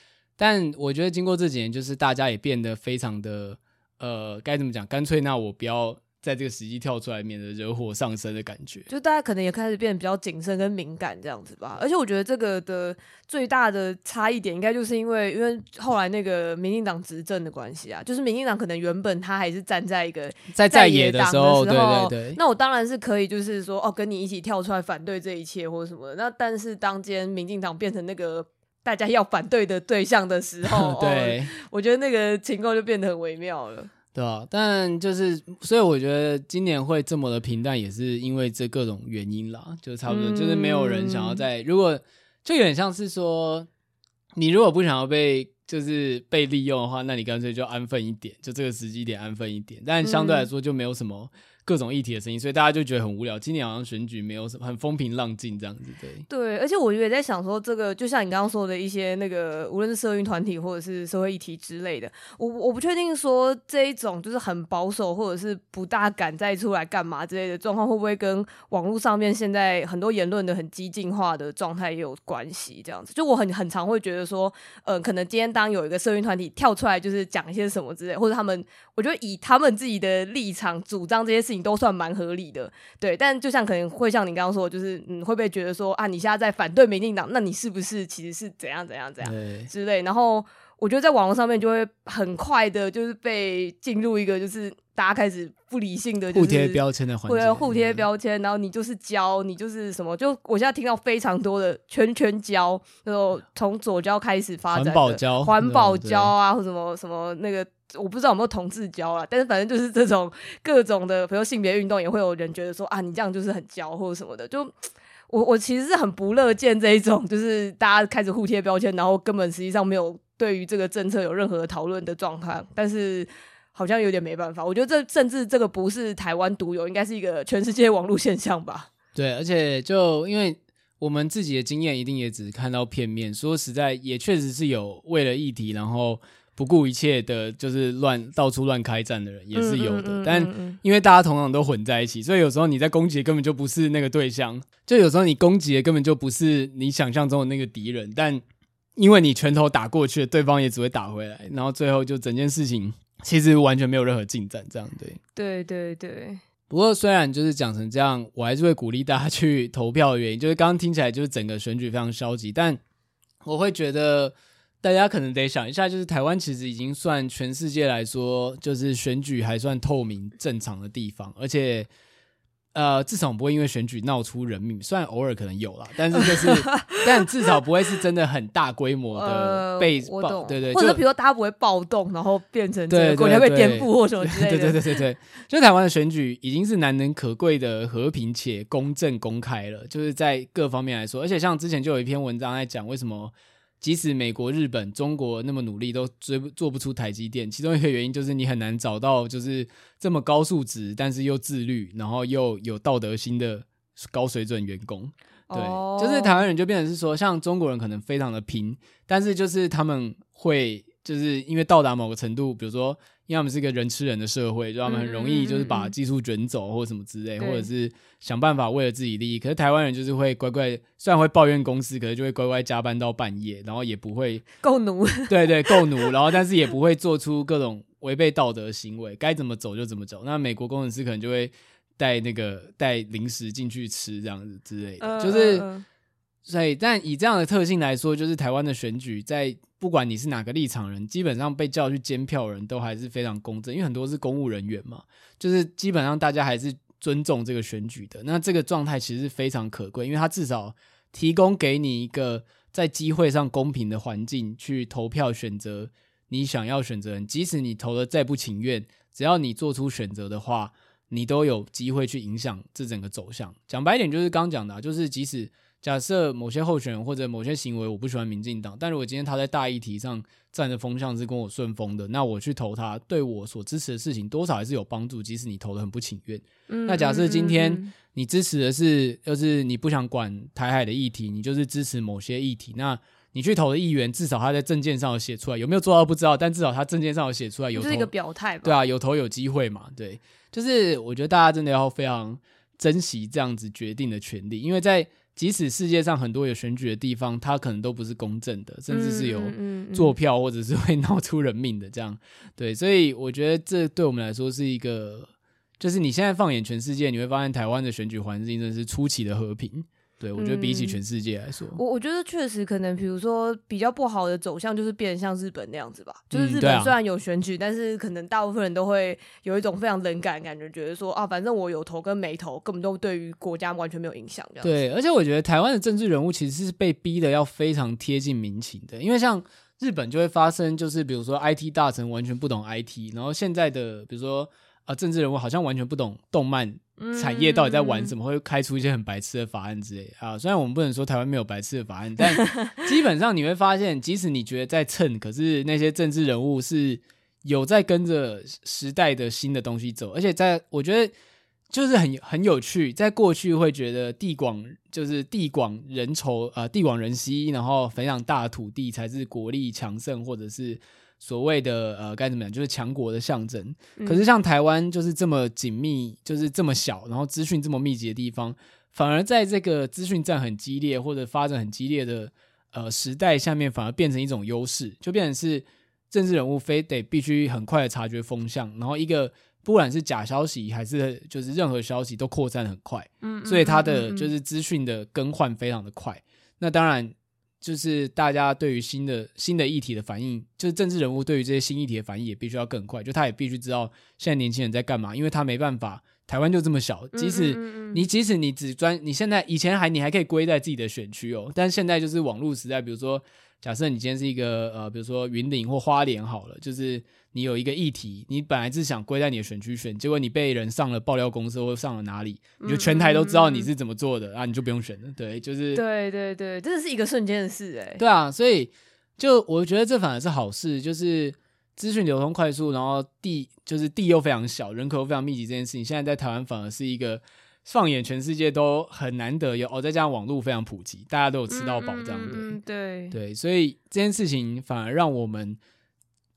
但我觉得经过这几年，就是大家也变得非常的，呃，该怎么讲？干脆那我不要在这个时机跳出来，免得惹火上身的感觉。
就大家可能也开始变得比较谨慎跟敏感这样子吧。而且我觉得这个的最大的差异点，应该就是因为因为后来那个民进党执政的关系啊，就是民进党可能原本他还是站在一个
在在野的时候，对对对。
那我当然是可以，就是说哦，跟你一起跳出来反对这一切或者什么的。那但是当今天民进党变成那个。大家要反对的对象的时候，[LAUGHS]
对、哦，
我觉得那个情况就变得很微妙了，
对啊，但就是，所以我觉得今年会这么的平淡，也是因为这各种原因啦，就差不多，嗯、就是没有人想要在，如果就有点像是说，你如果不想要被就是被利用的话，那你干脆就安分一点，就这个时机点安分一点，但相对来说就没有什么。各种议题的声音，所以大家就觉得很无聊。今年好像选举没有什么很风平浪静这样子，对。
对，而且我也在想说，这个就像你刚刚说的一些那个，无论是社运团体或者是社会议题之类的，我我不确定说这一种就是很保守或者是不大敢再出来干嘛之类的状况，会不会跟网络上面现在很多言论的很激进化的状态也有关系？这样子，就我很很常会觉得说，呃，可能今天当有一个社运团体跳出来，就是讲一些什么之类，或者他们，我觉得以他们自己的立场主张这些事情。都算蛮合理的，对，但就像可能会像你刚刚说，就是嗯，会不会觉得说啊，你现在在反对民进党，那你是不是其实是怎样怎样怎样之类？然后我觉得在网络上面就会很快的，就是被进入一个就是大家开始不理性的互
贴标签的环节，
互贴标签，然后你就是胶，你就是什么？就我现在听到非常多的圈圈胶，那种从左胶开始发展，环
保胶、
环保胶啊，或什么什么那个。我不知道有没有同志交啦，但是反正就是这种各种的，比如性别运动，也会有人觉得说啊，你这样就是很交或者什么的。就我我其实是很不乐见这一种，就是大家开始互贴标签，然后根本实际上没有对于这个政策有任何讨论的状态。但是好像有点没办法，我觉得这甚至这个不是台湾独有，应该是一个全世界网络现象吧。[LAUGHS]
对，而且就因为我们自己的经验，一定也只是看到片面。说实在，也确实是有为了议题，然后。不顾一切的，就是乱到处乱开战的人也是有的，嗯嗯嗯嗯、但因为大家同样都混在一起，所以有时候你在攻击的根本就不是那个对象，就有时候你攻击的根本就不是你想象中的那个敌人，但因为你拳头打过去了，对方也只会打回来，然后最后就整件事情其实完全没有任何进展，这样对。
对对对。
不过虽然就是讲成这样，我还是会鼓励大家去投票的原因，就是刚刚听起来就是整个选举非常消极，但我会觉得。大家可能得想一下，就是台湾其实已经算全世界来说，就是选举还算透明正常的地方，而且，呃，至少不会因为选举闹出人命。虽然偶尔可能有啦，但是就是，[LAUGHS] 但至少不会是真的很大规模的被暴，呃、对，对对，
或者比如说大家不会暴动，然后变成这个国家被颠覆或什么之类的。
对对对对对，就台湾的选举已经是难能可贵的和平且公正公开了，就是在各方面来说，而且像之前就有一篇文章在讲为什么。即使美国、日本、中国那么努力，都追不做不出台积电。其中一个原因就是你很难找到就是这么高素质，但是又自律，然后又有道德心的高水准员工。对，就是台湾人就变成是说，像中国人可能非常的拼，但是就是他们会就是因为到达某个程度，比如说。因为他们是一个人吃人的社会，就他们很容易就是把技术卷走或什么之类，或者是想办法为了自己利益。可是台湾人就是会乖乖，虽然会抱怨公司，可是就会乖乖加班到半夜，然后也不会 [LAUGHS]
够奴，
对对，够奴，然后但是也不会做出各种违背道德行为，该怎么走就怎么走。那美国工程师可能就会带那个带零食进去吃这样子之类的，呃、就是。所以，但以这样的特性来说，就是台湾的选举，在不管你是哪个立场人，基本上被叫去监票人都还是非常公正，因为很多是公务人员嘛，就是基本上大家还是尊重这个选举的。那这个状态其实是非常可贵，因为它至少提供给你一个在机会上公平的环境去投票选择你想要选择人，即使你投的再不情愿，只要你做出选择的话，你都有机会去影响这整个走向。讲白一点，就是刚讲的啊，就是即使。假设某些候选人或者某些行为我不喜欢民进党，但如果今天他在大议题上站的风向是跟我顺风的，那我去投他，对我所支持的事情多少还是有帮助，即使你投的很不情愿。嗯，那假设今天你支持的是，就是你不想管台海的议题，你就是支持某些议题，那你去投的议员至少他在证件上有写出来，有没有做到不知道，但至少他证件上有写出来，有
是一个表态，
对啊，有投有机会嘛，对，就是我觉得大家真的要非常珍惜这样子决定的权利，因为在。即使世界上很多有选举的地方，它可能都不是公正的，甚至是有坐票或者是会闹出人命的这样。对，所以我觉得这对我们来说是一个，就是你现在放眼全世界，你会发现台湾的选举环境真的是出奇的和平。对，我觉得比起全世界来说，
嗯、我我觉得确实可能，比如说比较不好的走向，就是变得像日本那样子吧。就是日本虽然有选举，嗯啊、但是可能大部分人都会有一种非常冷感的感觉，觉得说啊，反正我有投跟没投，根本都对于国家完全没有影响。
对，而且我觉得台湾的政治人物其实是被逼的要非常贴近民情的，因为像日本就会发生，就是比如说 IT 大臣完全不懂 IT，然后现在的比如说啊政治人物好像完全不懂动漫。产业到底在玩什么？会开出一些很白痴的法案之类啊！虽然我们不能说台湾没有白痴的法案，但 [LAUGHS] 基本上你会发现，即使你觉得在蹭，可是那些政治人物是有在跟着时代的新的东西走，而且在我觉得就是很很有趣。在过去会觉得地广就是地广人稠啊，地广人稀，然后非常大的土地才是国力强盛，或者是。所谓的呃该怎么讲，就是强国的象征。可是像台湾就是这么紧密，就是这么小，然后资讯这么密集的地方，反而在这个资讯战很激烈或者发展很激烈的呃时代下面，反而变成一种优势，就变成是政治人物非得必须很快的察觉风向，然后一个不管是假消息还是就是任何消息都扩散很快，嗯，所以它的就是资讯的更换非常的快。那当然。就是大家对于新的新的议题的反应，就是政治人物对于这些新议题的反应也必须要更快。就他也必须知道现在年轻人在干嘛，因为他没办法，台湾就这么小，即使你即使你只专，你现在以前还你还可以归在自己的选区哦，但现在就是网络时代，比如说。假设你今天是一个呃，比如说云林或花莲好了，就是你有一个议题，你本来是想归在你的选区选，结果你被人上了爆料公司或上了哪里，你就全台都知道你是怎么做的，啊，你就不用选了。对，就是
对对对，这是一个瞬间的事哎。
对啊，所以就我觉得这反而是好事，就是资讯流通快速，然后地就是地又非常小，人口又非常密集，这件事情现在在台湾反而是一个。放眼全世界都很难得有哦，再加上网络非常普及，大家都有吃到饱这样的。
嗯，对
对，所以这件事情反而让我们，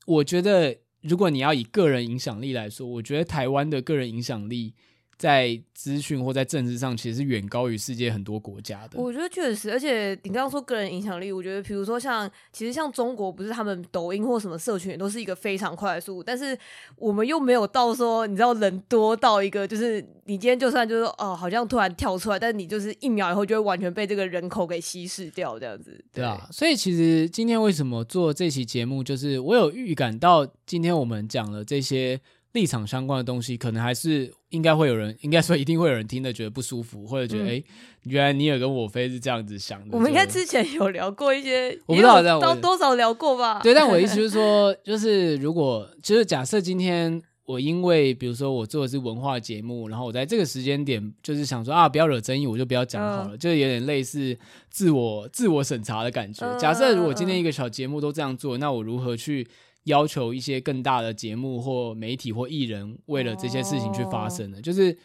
我觉得如果你要以个人影响力来说，我觉得台湾的个人影响力。在资讯或在政治上，其实是远高于世界很多国家的。
我觉得确实，而且你刚刚说个人影响力，我觉得比如说像，其实像中国，不是他们抖音或什么社群也都是一个非常快速，但是我们又没有到说，你知道人多到一个，就是你今天就算就是哦，好像突然跳出来，但是你就是一秒以后就会完全被这个人口给稀释掉这样子。对，
对啊，所以其实今天为什么做这期节目，就是我有预感到今天我们讲了这些。立场相关的东西，可能还是应该会有人，应该说一定会有人听得觉得不舒服，或者觉得哎、嗯欸，原来你也跟我非是这样子想的。
我们应该之前有聊过一些，
我不知道这样，
到多少聊过吧？
对，但我意思就 [LAUGHS] 是说，就是如果就是假设今天我因为比如说我做的是文化节目，然后我在这个时间点就是想说啊，不要惹争议，我就不要讲好了，嗯、就有点类似自我自我审查的感觉。嗯、假设如果今天一个小节目都这样做，那我如何去？要求一些更大的节目或媒体或艺人为了这些事情去发声的，就是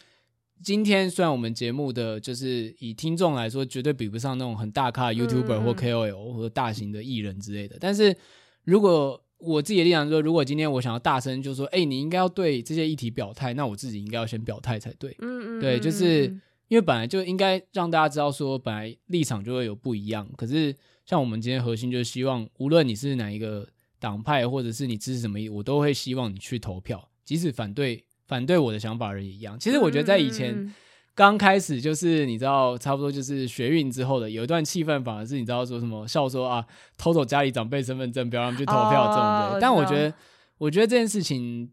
今天虽然我们节目的就是以听众来说绝对比不上那种很大咖的 YouTuber 或 KOL 或大型的艺人之类的，但是如果我自己的立场说，如果今天我想要大声就说，哎、欸，你应该要对这些议题表态，那我自己应该要先表态才对。嗯嗯，对，就是因为本来就应该让大家知道说，本来立场就会有不一样。可是像我们今天核心就是希望，无论你是哪一个党派，或者是你支持什么，我都会希望你去投票，即使反对反对我的想法的人也一样。其实我觉得在以前。刚开始就是你知道，差不多就是学运之后的有一段气氛，反而是你知道说什么笑说啊，偷走家里长辈身份证，不要让他们去投票这种的。但我觉得，我觉得这件事情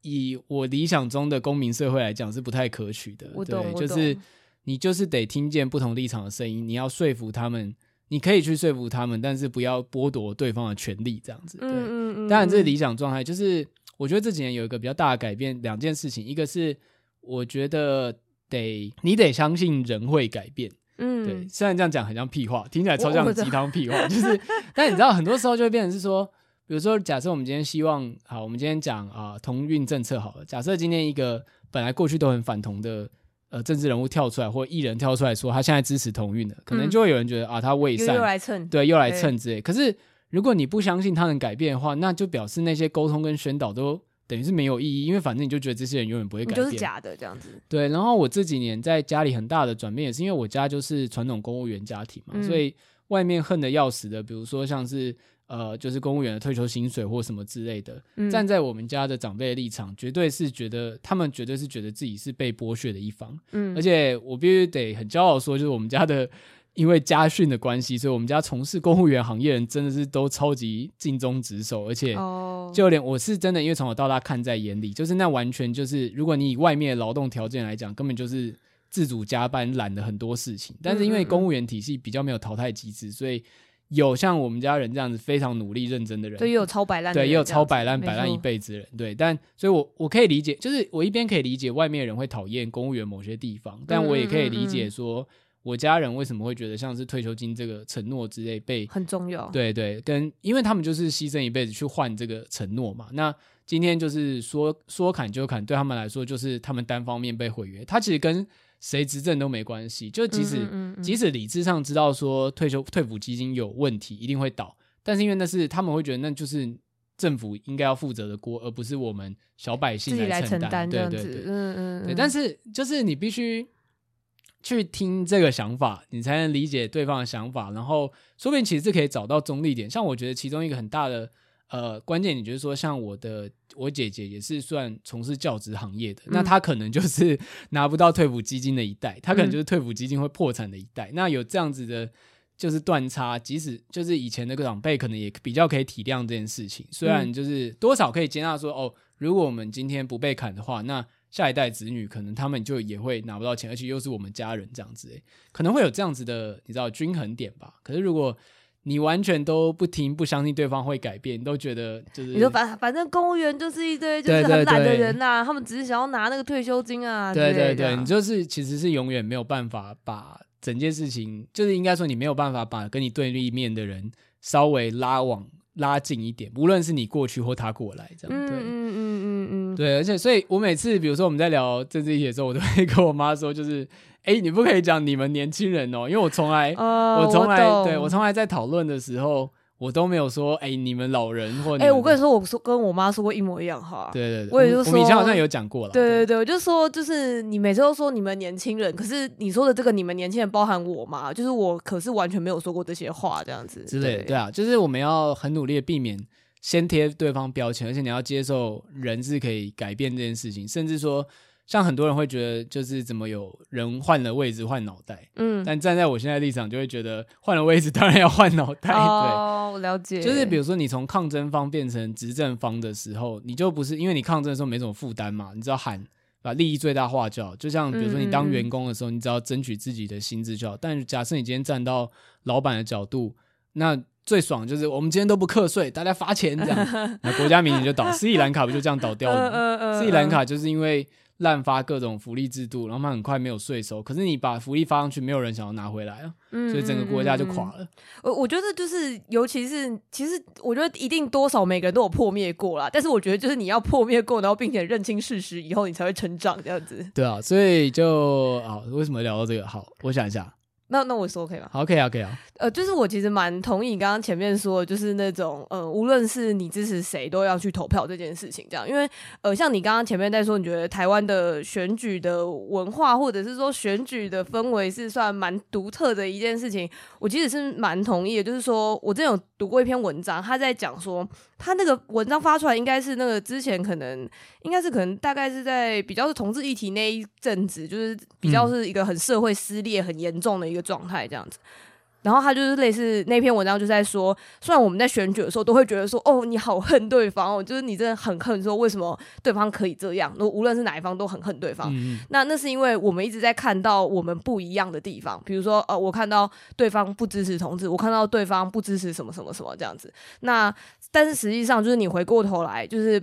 以我理想中的公民社会来讲是不太可取的。对，就是你就是得听见不同立场的声音，你要说服他们，你可以去说服他们，但是不要剥夺对方的权利，这样子。对，当然这是理想状态。就是我觉得这几年有一个比较大的改变，两件事情，一个是我觉得。得你得相信人会改变，嗯，对。虽然这样讲很像屁话，听起来超像鸡汤屁话，就是，但你知道，很多时候就会变成是说，比如说，假设我们今天希望，好，我们今天讲啊，同运政策好了。假设今天一个本来过去都很反同的呃政治人物跳出来，或艺人跳出来说他现在支持同运的，可能就会有人觉得啊，他伪善，又来蹭，对，又来蹭之类。可是如果你不相信他能改变的话，那就表示那些沟通跟宣导都。等于是没有意义，因为反正你就觉得这些人永远不会改变，
就是假的这样子。
对，然后我这几年在家里很大的转变，也是因为我家就是传统公务员家庭嘛，嗯、所以外面恨的要死的，比如说像是呃，就是公务员的退休薪水或什么之类的，嗯、站在我们家的长辈的立场，绝对是觉得他们绝对是觉得自己是被剥削的一方。嗯，而且我必须得很骄傲说，就是我们家的。因为家训的关系，所以我们家从事公务员行业人真的是都超级尽忠职守，而且就连我是真的，因为从小到大看在眼里，就是那完全就是，如果你以外面的劳动条件来讲，根本就是自主加班，懒了很多事情。但是因为公务员体系比较没有淘汰机制，所以有像我们家人这样子非常努力认真的人，
对，也有超摆烂，
对，也有超摆烂摆烂一辈子的人，对。但所以我，我我可以理解，就是我一边可以理解外面的人会讨厌公务员某些地方，但我也可以理解说。我家人为什么会觉得像是退休金这个承诺之类被
很重要？
对对，跟因为他们就是牺牲一辈子去换这个承诺嘛。那今天就是说说砍就砍，对他们来说就是他们单方面被毁约。他其实跟谁执政都没关系，就即使嗯嗯嗯即使理智上知道说退休退抚基金有问题，一定会倒，但是因为那是他们会觉得那就是政府应该要负责的锅，而不是我们小百姓来承担。对对对，嗯嗯，对。但是就是你必须。去听这个想法，你才能理解对方的想法，然后说不定其实是可以找到中立点。像我觉得其中一个很大的呃关键，你就是说，像我的我姐姐也是算从事教职行业的，嗯、那她可能就是 [LAUGHS] 拿不到退抚基金的一代，她可能就是退抚基金会破产的一代。嗯、那有这样子的，就是断差，即使就是以前的长辈可能也比较可以体谅这件事情，虽然就是多少可以接纳说，哦，如果我们今天不被砍的话，那。下一代子女可能他们就也会拿不到钱，而且又是我们家人这样子，欸，可能会有这样子的，你知道均衡点吧？可是如果你完全都不听，不相信对方会改变，你都觉得就是你说反
反正公务员就是一堆就是很懒的人呐，啊，他们只是想要拿那个退休金啊。
对对对，你就是其实是永远没有办法把整件事情，就是应该说你没有办法把跟你对立面的人稍微拉往。拉近一点，无论是你过去或他过来，这样对，嗯嗯嗯嗯嗯，对，而且所以，我每次比如说我们在聊政治议题的时候，我都会跟我妈说，就是，哎，你不可以讲你们年轻人哦，因为我从来，呃、我从来，我对我从来在讨论的时候。我都没有说，哎、欸，你们老人或哎、欸，
我跟你说，我说跟我妈说过一模一样哈。
对对对，
我也就说，我
以前好像有讲过了。
对对对，我就说，就是你每次都说你们年轻人，可是你说的这个你们年轻人包含我嘛？就是我可是完全没有说过这些话，这样子之类的。
对啊，就是我们要很努力的避免先贴对方标签，而且你要接受人是可以改变这件事情，甚至说。像很多人会觉得，就是怎么有人换了位置换脑袋，嗯，但站在我现在立场，就会觉得换了位置当然要换脑袋，[LAUGHS]
哦，我了解。
就是比如说你从抗争方变成执政方的时候，你就不是因为你抗争的时候没什么负担嘛，你只要喊把利益最大化就好。就像比如说你当员工的时候，你只要争取自己的薪资就好。但假设你今天站到老板的角度，那最爽就是我们今天都不课税，大家发钱这样，那国家民营就倒。斯里兰卡不就这样倒掉了吗？斯里兰卡就是因为。滥发各种福利制度，然后他很快没有税收。可是你把福利发上去，没有人想要拿回来啊，嗯、所以整个国家就垮了。
我我觉得就是，尤其是其实我觉得一定多少每个人都有破灭过啦。但是我觉得就是你要破灭过，然后并且认清事实以后，你才会成长这样子。
对啊，所以就啊，为什么聊到这个？好，我想一下，
那那我说 OK 吗？
好，OK 啊，OK 啊。
呃，就是我其实蛮同意你刚刚前面说的，就是那种呃，无论是你支持谁，都要去投票这件事情，这样。因为呃，像你刚刚前面在说，你觉得台湾的选举的文化，或者是说选举的氛围是算蛮独特的一件事情，我其实是蛮同意的。就是说我之前有读过一篇文章，他在讲说，他那个文章发出来应该是那个之前可能应该是可能大概是在比较是同志议题那一阵子，就是比较是一个很社会撕裂很严重的一个状态这样子。然后他就是类似那篇文章就在说，虽然我们在选举的时候都会觉得说，哦，你好恨对方哦，就是你真的很恨，说为什么对方可以这样？那无论是哪一方都很恨对方。嗯、那那是因为我们一直在看到我们不一样的地方，比如说，呃，我看到对方不支持同志，我看到对方不支持什么什么什么这样子。那但是实际上就是你回过头来就是。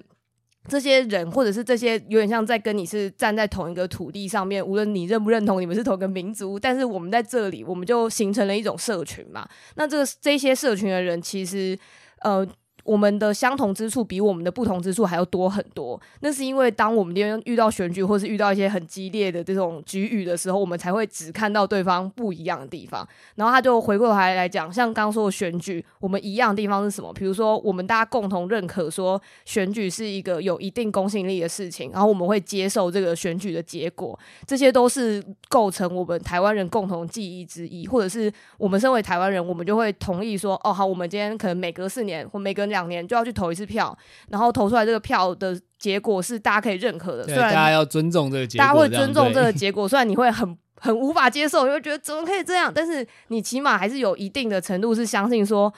这些人，或者是这些有点像在跟你是站在同一个土地上面，无论你认不认同你们是同一个民族，但是我们在这里，我们就形成了一种社群嘛。那这个这些社群的人，其实呃。我们的相同之处比我们的不同之处还要多很多。那是因为当我们遇到选举，或是遇到一些很激烈的这种局域的时候，我们才会只看到对方不一样的地方。然后他就回过头来来讲，像刚刚说的选举，我们一样的地方是什么？比如说，我们大家共同认可说选举是一个有一定公信力的事情，然后我们会接受这个选举的结果。这些都是构成我们台湾人共同记忆之一，或者是我们身为台湾人，我们就会同意说：哦，好，我们今天可能每隔四年或每隔两年就要去投一次票，然后投出来这个票的结果是大家可以认可的。
对，大家要尊重这个结果，
大家会尊重这个结果。虽然你会很很无法接受，你会觉得怎么可以这样，但是你起码还是有一定的程度是相信说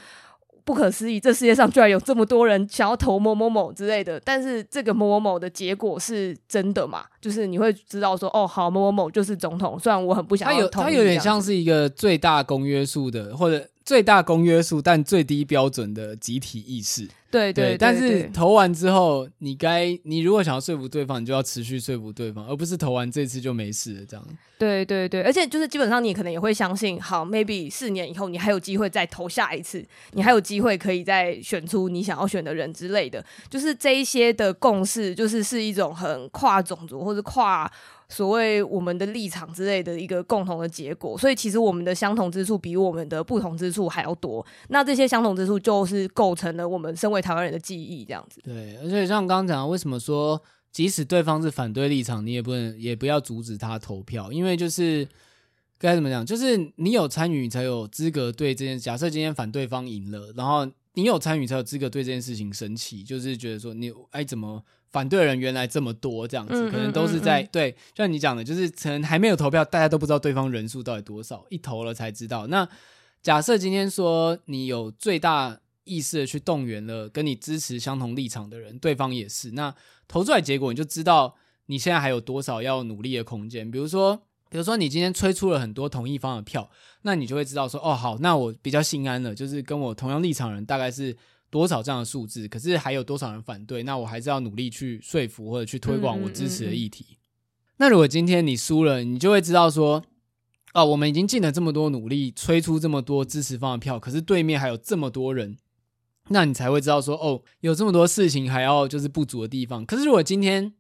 不可思议，这世界上居然有这么多人想要投某某某之类的。但是这个某某某的结果是真的嘛？就是你会知道说，哦，好，某某某就是总统。虽然我很不想
他有点像是一个最大公约数的，或者。最大公约数，但最低标准的集体意
识。对对，
但是投完之后，你该你如果想要说服对方，你就要持续说服对方，而不是投完这次就没事了这样。
对对对，而且就是基本上你可能也会相信，好，maybe 四年以后你还有机会再投下一次，你还有机会可以再选出你想要选的人之类的。就是这一些的共识，就是是一种很跨种族或者跨所谓我们的立场之类的一个共同的结果。所以其实我们的相同之处比我们的不同之处还要多。那这些相同之处就是构成了我们身为台湾人的记忆，这样子。
对，而且像刚刚讲，为什么说即使对方是反对立场，你也不能也不要阻止他投票，因为就是该怎么讲，就是你有参与，才有资格对这件。假设今天反对方赢了，然后你有参与，才有资格对这件事情生气，就是觉得说你哎怎么反对人原来这么多这样子，可能都是在、对，像你讲的，就是可能还没有投票，大家都不知道对方人数到底多少，一投了才知道。那假设今天说你有最大。意识的去动员了跟你支持相同立场的人，对方也是。那投出来结果，你就知道你现在还有多少要努力的空间。比如说，比如说你今天催出了很多同意方的票，那你就会知道说，哦，好，那我比较心安了，就是跟我同样立场的人大概是多少这样的数字。可是还有多少人反对？那我还是要努力去说服或者去推广我支持的议题。那如果今天你输了，你就会知道说，哦，我们已经尽了这么多努力，催出这么多支持方的票，可是对面还有这么多人。那你才会知道说，哦，有这么多事情还要就是不足的地方。可是如果今天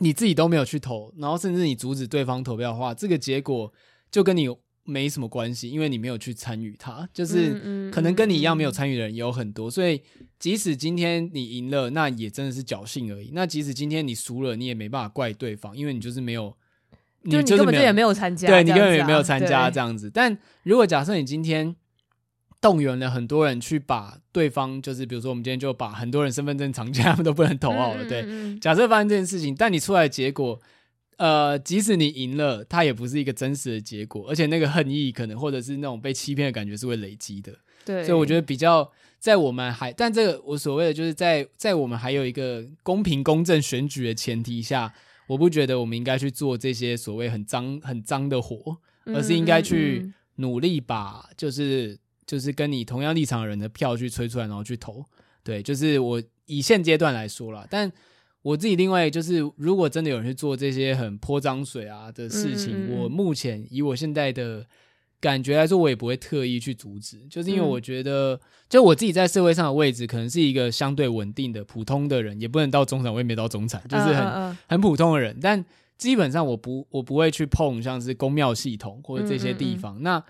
你自己都没有去投，然后甚至你阻止对方投票的话，这个结果就跟你没什么关系，因为你没有去参与它。就是可能跟你一样没有参与的人也有很多，所以即使今天你赢了，那也真的是侥幸而已。那即使今天你输了，你也没办法怪对方，因为你就是没有，你就是
就你根本就也没有参加，
对，你根本也没有参加这样子。但如果假设你今天动员了很多人去把对方，就是比如说我们今天就把很多人身份证藏起来，他们都不能投好了。对，假设发生这件事情，但你出来的结果，呃，即使你赢了，它也不是一个真实的结果，而且那个恨意可能或者是那种被欺骗的感觉是会累积的。对，所以我觉得比较在我们还，但这个我所谓的就是在在我们还有一个公平公正选举的前提下，我不觉得我们应该去做这些所谓很脏很脏的活，而是应该去努力把就是。就是跟你同样立场的人的票去吹出来，然后去投，对，就是我以现阶段来说啦。但我自己另外就是，如果真的有人去做这些很泼脏水啊的事情，嗯嗯嗯，我目前以我现在的感觉来说，我也不会特意去阻止，就是因为我觉得，就我自己在社会上的位置，可能是一个相对稳定的普通的人，也不能到中产，我也没到中产，就是很很普通的人，但。基本上我不我不会去碰像是公庙系统或者这些地方。那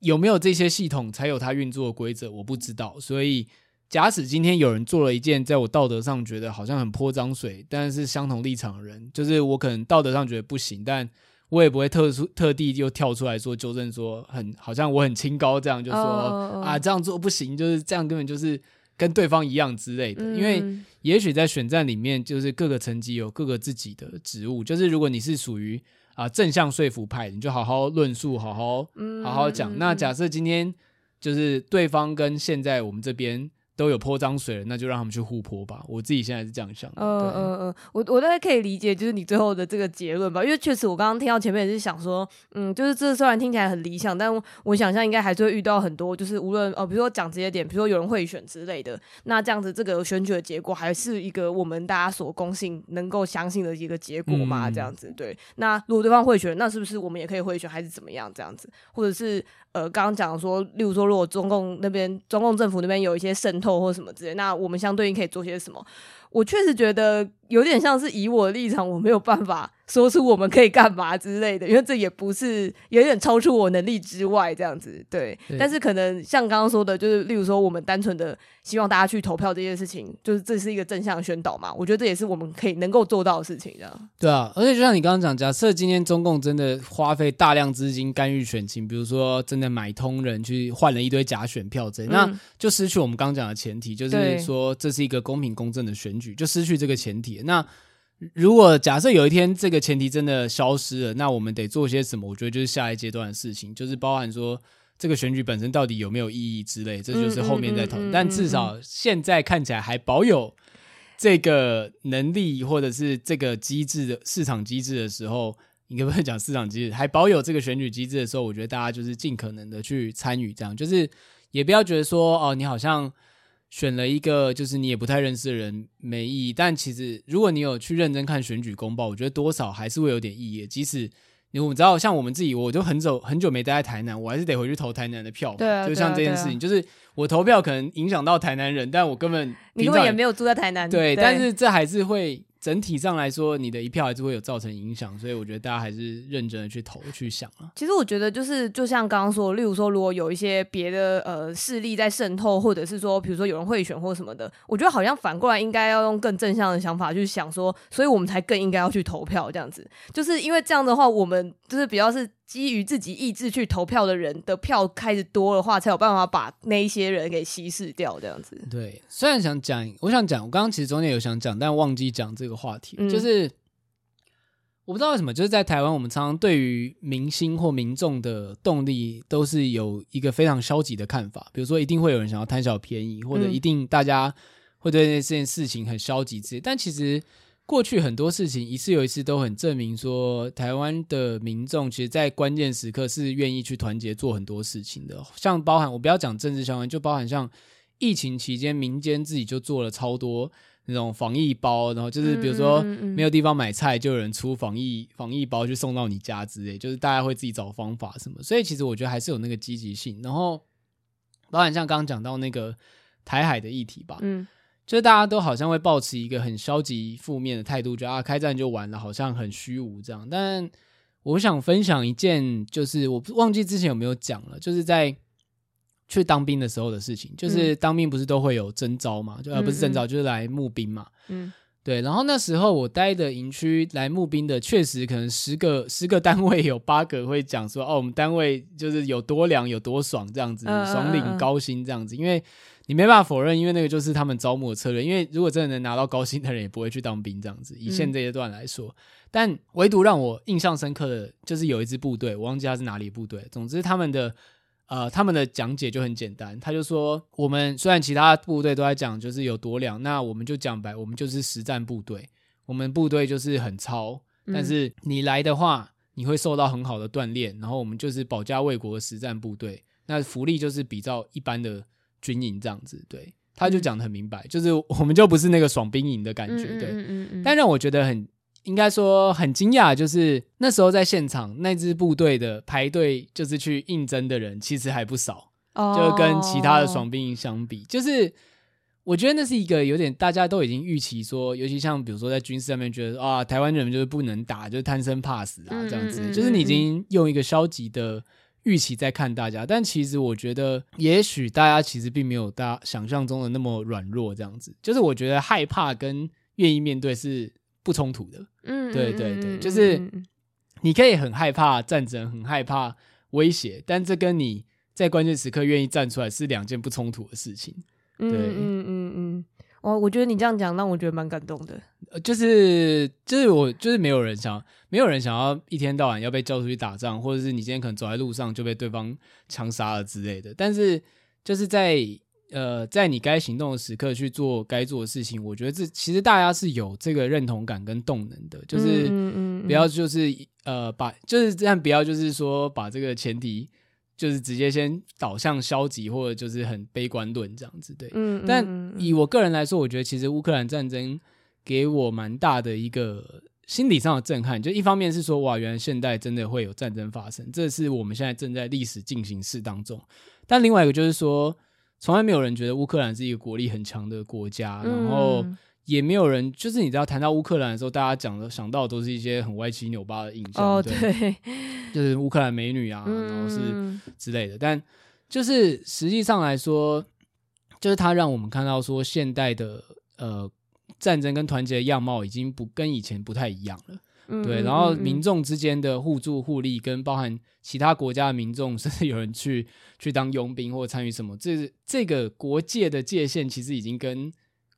有没有这些系统才有它运作的规则？我不知道。所以，假使今天有人做了一件在我道德上觉得好像很泼脏水，但是相同立场的人，就是我可能道德上觉得不行，但我也不会特殊特地又跳出来说纠正，说很好像我很清高这样，就说、oh. 啊这样做不行，就是这样根本就是。跟对方一样之类的，因为也许在选战里面，就是各个层级有各个自己的职务。就是如果你是属于啊正向说服派，你就好好论述，好好好好讲。那假设今天就是对方跟现在我们这边。都有泼脏水了，那就让他们去互泼吧。我自己现在是这样想的。嗯嗯嗯，
我我大概可以理解，就是你最后的这个结论吧。因为确实，我刚刚听到前面也是想说，嗯，就是这虽然听起来很理想，但我想象应该还是会遇到很多，就是无论呃，比如说讲直接点，比如说有人贿选之类的，那这样子这个选举的结果还是一个我们大家所公信、能够相信的一个结果嘛？这样子对。那如果对方贿选，那是不是我们也可以贿选，还是怎么样？这样子，或者是？呃，刚刚讲说，例如说，如果中共那边、中共政府那边有一些渗透或什么之类，那我们相对应可以做些什么？我确实觉得有点像是以我的立场，我没有办法。说出我们可以干嘛之类的，[LAUGHS] 因为这也不是有点超出我能力之外这样子，对。对，但是可能像刚刚说的，就是例如说我们单纯的希望大家去投票这件事情，就是这是一个正向宣导嘛。我觉得这也是我们可以能够做到的事情，这样。
对啊，而且就像你刚刚讲，假设今天中共真的花费大量资金干预选情，比如说真的买通人去换了一堆假选票这样，那就失去我们刚刚讲的前提，就是说这是一个公平公正的选举，就失去这个前提。那如果假设有一天这个前提真的消失了，那我们得做些什么？我觉得就是下一阶段的事情，就是包含说这个选举本身到底有没有意义之类，这就是后面再讨论。但至少现在看起来还保有这个能力，或者是这个机制的市场机制的时候，你可不可以讲市场机制？还保有这个选举机制的时候，我觉得大家就是尽可能的去参与，这样就是也不要觉得说哦，你好像。选了一个就是你也不太认识的人没意义，但其实如果你有去认真看选举公报，我觉得多少还是会有点意义。即使你我知道，像我们自己，我就很久很久没待在台南，我还是得回去投台南的票。
对啊，
就像这件事情，就是我投票可能影响到台南人，但我根本
你根本也没有住在台南。
对，对，但是这还是会。整体上来说，你的一票还是会有造成影响，所以我觉得大家还是认真的去投去想啊。
其实我觉得就是就像刚刚说，例如说如果有一些别的呃势力在渗透，或者是说比如说有人会选或什么的，我觉得好像反过来应该要用更正向的想法去想说，所以我们才更应该要去投票这样子，就是因为这样的话，我们就是比较是。基于自己意志去投票的人的票开始多的话，才有办法把那一些人给稀释掉，这样子。
对，虽然想讲，我想讲，我刚刚其实中间有想讲，但忘记讲这个话题，嗯、就是我不知道为什么，就是在台湾，我们常常对于明星或民众的动力都是有一个非常消极的看法，比如说一定会有人想要贪小便宜，或者一定大家会对这件事情很消极之类，但其实。过去很多事情一次又一次都很证明说，台湾的民众其实，在关键时刻是愿意去团结做很多事情的。像包含我不要讲政治相关，就包含像疫情期间，民间自己就做了超多那种防疫包，然后就是比如说没有地方买菜，就有人出防疫防疫包去送到你家之类，就是大家会自己找方法什么。所以其实我觉得还是有那个积极性。然后包含像刚刚讲到那个台海的议题吧，嗯。就大家都好像会抱持一个很消极负面的态度，觉得啊开战就完了，好像很虚无这样。但我想分享一件，就是我忘记之前有没有讲了，就是在去当兵的时候的事情。就是当兵不是都会有征召嘛，就而不是征召，就是来募兵嘛。嗯，对。然后那时候我待的营区来募兵的，确实可能十个十个单位有八个会讲说，哦，我们单位就是有多凉有多爽这样子，爽领高薪这样子，因为。你没办法否认，因为那个就是他们招募的策略。因为如果真的能拿到高薪的人，也不会去当兵这样子。以现阶段来说，嗯、但唯独让我印象深刻的，就是有一支部队，我忘记他是哪里部队。总之，他们的呃，他们的讲解就很简单，他就说：我们虽然其他部队都在讲就是有多凉，那我们就讲白，我们就是实战部队。我们部队就是很糙，但是你来的话，你会受到很好的锻炼。然后我们就是保家卫国的实战部队，那福利就是比较一般的。军营这样子，对，他就讲的很明白，嗯、就是我们就不是那个爽兵营的感觉，对。嗯嗯但让我觉得很应该说很惊讶，就是那时候在现场那支部队的排队就是去应征的人，其实还不少，哦、就跟其他的爽兵营相比，就是我觉得那是一个有点大家都已经预期说，尤其像比如说在军事上面觉得啊，台湾人就是不能打，就是贪生怕死啊这样子，就是你已经用一个消极的预期在看大家。但其实我觉得，也许大家其实并没有大家想象中的那么软弱这样子。就是我觉得害怕跟愿意面对是不冲突的。嗯，对对对，就是你可以很害怕战争，很害怕威胁，但这跟你在关键时刻愿意站出来是两件不冲突的事情。对，嗯嗯
嗯嗯，哦，我觉得你这样讲让我觉得蛮感动的。
呃，就是就是我就是没有人想，没有人想要一天到晚要被叫出去打仗，或者是你今天可能走在路上就被对方枪杀了之类的。但是就是在呃，在你该行动的时刻去做该做的事情，我觉得这其实大家是有这个认同感跟动能的。就是不要就是呃把就是这样，不要就是说把这个前提。就是直接先导向消极，或者就是很悲观论这样子，对。嗯，但以我个人来说，我觉得其实乌克兰战争给我蛮大的一个心理上的震撼。就一方面是说，哇，原来现代真的会有战争发生，这是我们现在正在历史进行式当中。但另外一个就是说，从来没有人觉得乌克兰是一个国力很强的国家，然后。也没有人，就是你知道，谈到乌克兰的时候，大家讲的想到的都是一些很歪七扭八的印象，
哦，对，[LAUGHS]
就是乌克兰美女啊，然后是之类的。但就是实际上来说，就是它让我们看到说，现代的呃战争跟团结的样貌已经不跟以前不太一样了。对，然后民众之间的互助互利，跟包含其他国家的民众，甚至有人去去当佣兵或参与什么，这这个国界的界限其实已经跟。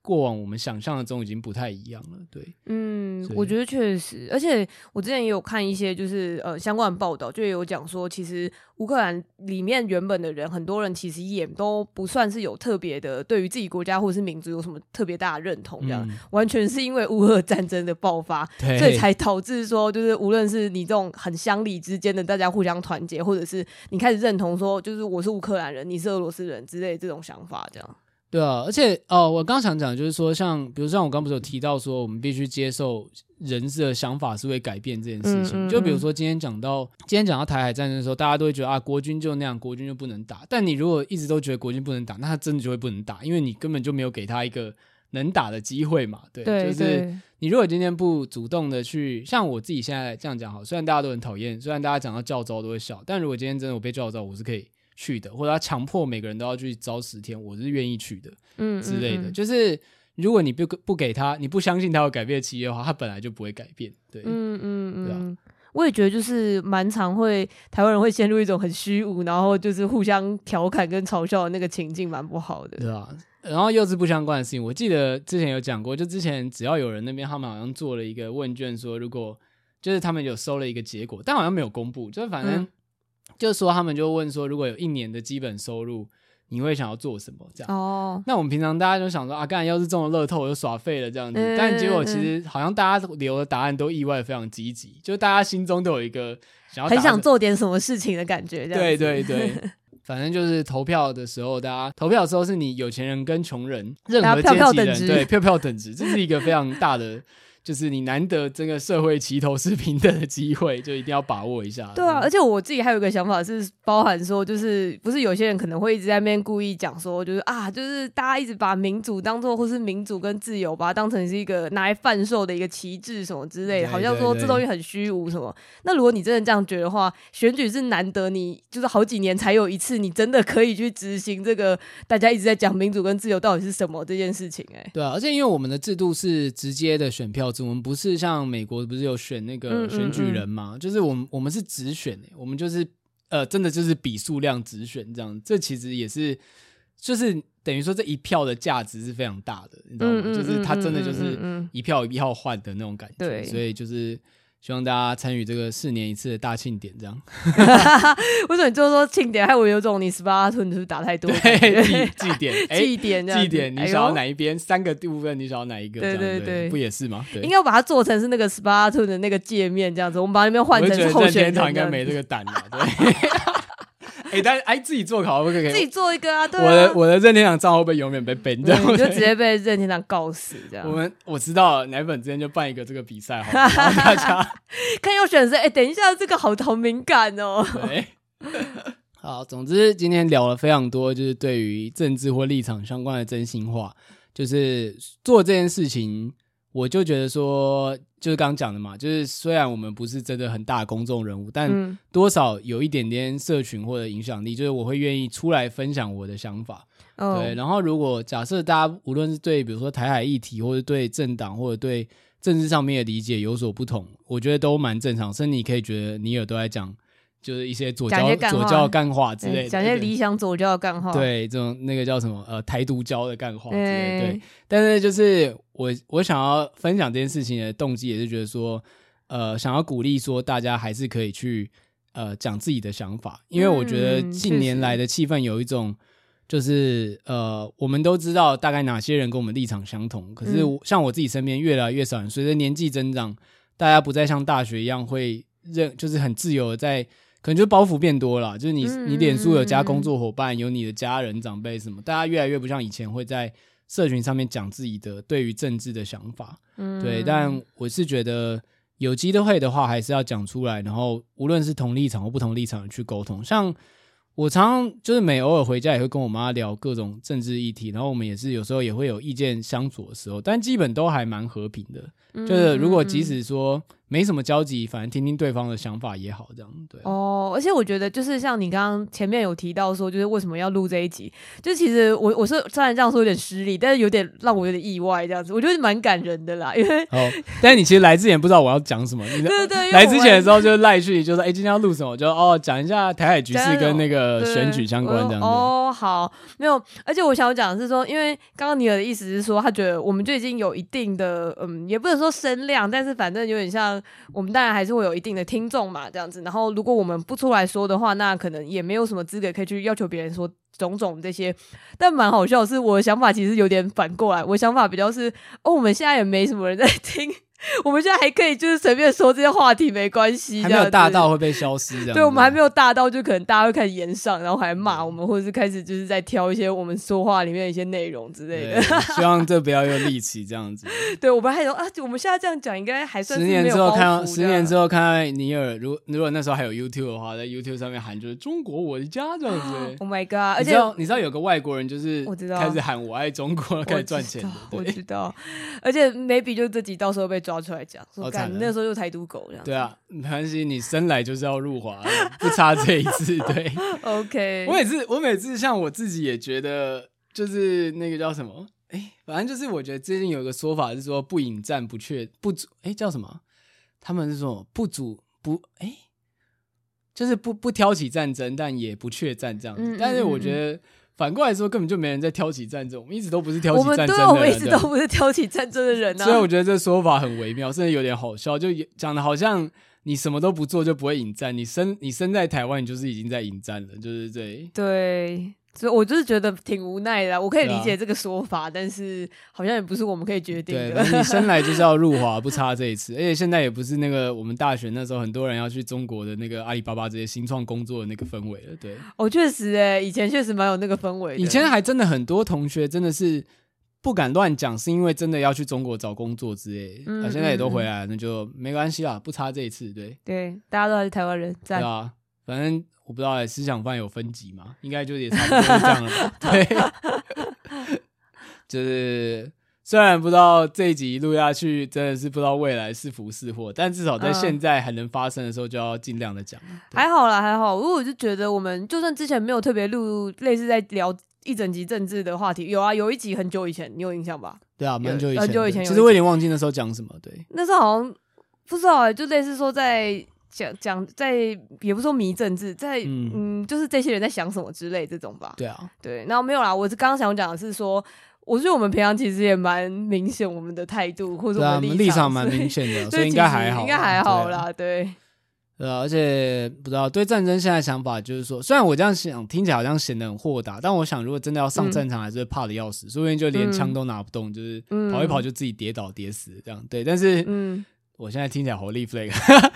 过往我们想象的中已经不太一样了，对，
嗯，我觉得确实，而且我之前也有看一些就是呃相关的报道，就有讲说，其实乌克兰里面原本的人，很多人其实也都不算是有特别的对于自己国家或者是民族有什么特别大的认同，这样、嗯、[LAUGHS] 完全是因为乌俄战争的爆发，[LAUGHS] 对所以才导致说，就是无论是你这种很乡里之间的大家互相团结，或者是你开始认同说，就是我是乌克兰人，你是俄罗斯人之类的这种想法，这样。
对啊，而且哦，我刚想讲就是说，像比如像我刚不是有提到说，我们必须接受人的想法是会改变这件事情。嗯嗯嗯、就比如说今天讲到今天讲到台海战争的时候，大家都会觉得啊，国军就那样，国军就不能打。但你如果一直都觉得国军不能打，那他真的就会不能打，因为你根本就没有给他一个能打的机会嘛。对，对就是你如果今天不主动的去，像我自己现在这样讲好，虽然大家都很讨厌，虽然大家讲到教招都会笑，但如果今天真的我被教招，我是可以。去的，或者他强迫每个人都要去招十天，我是愿意去的，嗯之类的。嗯嗯、就是如果你不不给他，你不相信他会改变企业的话，他本来就不会改变。对，嗯嗯嗯。
我也觉得就是蛮常会台湾人会陷入一种很虚无，然后就是互相调侃跟嘲笑的那个情境，蛮不好的。
对啊。然后又是不相关的事情，我记得之前有讲过，就之前只要有人那边他们好像做了一个问卷，说如果就是他们有收了一个结果，但好像没有公布，就是反正。嗯就是说，他们就问说，如果有一年的基本收入，你会想要做什么？这样哦。那我们平常大家就想说啊，干要是中了乐透，我就耍废了这样子。嗯、但结果其实好像大家留的答案都意外非常积极，就大家心中都有一个想要
很想做点什么事情的感觉。
对对对，[LAUGHS] 反正就是投票的时候，大家投票的时候是你有钱人跟穷人，任何阶级人对票票等值，这是一个非常大的。就是你难得这个社会齐头是平等的机会，就一定要把握一下。
对啊，而且我自己还有一个想法是，包含说，就是不是有些人可能会一直在那边故意讲说，就是啊，就是大家一直把民主当做，或是民主跟自由，把它当成是一个拿来贩售的一个旗帜什么之类的，好像说这东西很虚无什么。那如果你真的这样觉得的话，选举是难得你就是好几年才有一次，你真的可以去执行这个大家一直在讲民主跟自由到底是什么这件事情。哎，
对啊，而且因为我们的制度是直接的选票。我们不是像美国，不是有选那个选举人嘛？嗯嗯嗯，就是我们我们是直选，我们就是呃，真的就是比数量直选这样。这其实也是，就是等于说这一票的价值是非常大的，你知道吗？就是它真的就是一票一票换的那种感觉。对，所以就是。希望大家参与这个四年一次的大庆典，这样。[LAUGHS]
为什么你就说庆典？还有有种你十八寸是不是打太多？[LAUGHS]
对，祭典，[LAUGHS]
祭典，
祭典。你想要哪一边？三个部分，你想要哪一个？对对对，不也是吗？
应该把它做成是那个十八寸的那个界面，这样子。我们把那边换成候选人。
应该没这个胆了，对。哎，但哎，自己做考不可以？
自己做一个啊！对，
我的我的任天堂账号被永远被 ban 掉，
你就直接被任天堂告死这样。
我们我知道奶粉之间就办一个这个比赛，好，大家 [LAUGHS]
看要选谁？哎，等一下，这个好好敏感哦。[LAUGHS]
好，总之今天聊了非常多，就是对于政治或立场相关的真心话，就是做这件事情，我就觉得说，就是刚刚讲的嘛，就是虽然我们不是真的很大的公众人物，但多少有一点点社群或者影响力，就是我会愿意出来分享我的想法。Oh. 对，然后如果假设大家无论是对比如说台海议题，或者对政党，或者对政治上面的理解有所不同，我觉得都蛮正常。甚至你可以觉得尼尔都在讲。就是一些左教左教干话之类的，
讲些理想左教干话。
对，这种那个叫什么呃台独教的干话之类的。对，但是就是我我想要分享这件事情的动机，也是觉得说，呃，想要鼓励说大家还是可以去呃讲自己的想法，因为我觉得近年来的气氛有一种，就是呃我们都知道大概哪些人跟我们立场相同，可是像我自己身边越来越少人，随着年纪增长，大家不再像大学一样会认，就是很自由的在。可能就包袱变多了，就是你你脸书有加工作伙伴，有你的家人长辈什么，大家越来越不像以前会在社群上面讲自己的对于政治的想法，嗯对。但我是觉得有机会的话，还是要讲出来，然后无论是同立场或不同立场的去沟通。像我常常就是每偶尔回家也会跟我妈聊各种政治议题，然后我们也是有时候也会有意见相左的时候，但基本都还蛮和平的。就是如果即使说。没什么交集，反正听听对方的想法也好，这样对。
哦，而且我觉得就是像你刚刚前面有提到说，就是为什么要录这一集，就其实我我是虽然这样说有点失礼，但是有点让我有点意外，这样子，我觉得蛮感人的啦。因为哦，
但是你其实来之前不知道我要讲什么，你
对对对，
来之前的时候就赖去，就说哎，今天要录什么，就哦讲一下台海局势跟那个选举相关这样子。
哦，好，没有，而且我想讲的是说，因为刚刚尼尔的意思是说，他觉得我们就已经有一定的嗯，也不能说声量，但是反正有点像我们当然。还是会有一定的听众嘛，这样子。然后如果我们不出来说的话，那可能也没有什么资格可以去要求别人说种种这些。但蛮好笑的是，我的想法其实有点反过来，我想法比较是，哦，我们现在也没什么人在听。[LAUGHS] 我们现在还可以就是随便说这些话题没关系，
还没有大到会被消失这样。
对，我们还没有大到就可能大家会开始炎上，然后还骂我们，或者是开始就是在挑一些我们说话里面的一些内容之类的。
希望这不要有戾气这样子。[LAUGHS]
对，我们还有啊，我们现在这样讲应该还算
十年之后看到，十年之后看到尼尔，如如果那时候还有 YouTube 的话，在 YouTube 上面喊就是中国我的家这样子。[GASPS]
Oh my god！而且
你知道你知道有个外国人就是我知道开始喊我爱中国，开始赚钱的。
我知道，而且 maybe 就这集到时候被抓出来讲。那时候就台独狗这样。对啊，
没关系，你生来就是要入华，不差这一次。[LAUGHS] 对
，OK。
我每次，我每次像我自己也觉得，就是那个叫什么？哎、欸，反正就是我觉得最近有一个说法是说不引战不确不足，哎、欸，叫什么？他们是说不足不哎、欸，就是不不挑起战争，但也不确战这样子。嗯嗯嗯，但是我觉得。反过来说，根本就没人在挑起战争。我们一直都不是挑起战争的人，
对，我们一直都不是挑起战争的人啊。[LAUGHS]
所以我觉得这说法很微妙，甚至有点好笑，就讲的好像你什么都不做就不会引战。你生你生在台湾，你就是已经在引战了，就是这。
对。所以，我就是觉得挺无奈的。我可以理解这个说法，啊、但是好像也不是我们可以决定的。
对，你生来就是要入华，不差这一次。而且现在也不是那个我们大学那时候很多人要去中国的那个阿里巴巴这些新创工作的那个氛围了。对，
哦，确实，哎，以前确实蛮有那个氛围。
以前还真的很多同学真的是不敢乱讲，是因为真的要去中国找工作之类。嗯，嗯，嗯，现在也都回来了，那就没关系啦，不差这一次。对，对，
大家都还是台湾人，在
对啊，反正。我不知道哎，思想犯有分级吗？应该就也差不多是这样了吧。[LAUGHS] 对，就是虽然不知道这一集录下去真的是不知道未来是福是祸，但至少在现在还能发生的时候，就要尽量的讲。
还好啦，还好。如果我就觉得我们就算之前没有特别录类似在聊一整集政治的话题，有啊，有一集很久以前，你有印象吧？
对啊，蛮久以前，
很久以前。
其实我有点忘记那时候讲什么。对，
那时候好像不知道哎，就类似说在。讲讲在也不说迷政治，在嗯，嗯，就是这些人在想什么之类这种吧。
对啊，
对，然后没有啦。我是刚刚想讲的是说，我觉得我们平常其实也蛮明显我们的态度或者我们立场蛮
明显的，所以应该还好，
应该还好啦。对，[LAUGHS]
对啊，而且不知道对战争现在想法就是说，虽然我这样想听起来好像显得很豁达，但我想如果真的要上战场，还是会怕的要死，说不定就连枪都拿不动，就是跑一跑就自己跌倒跌死这样。对，但是嗯。我现在听起来好立 flag，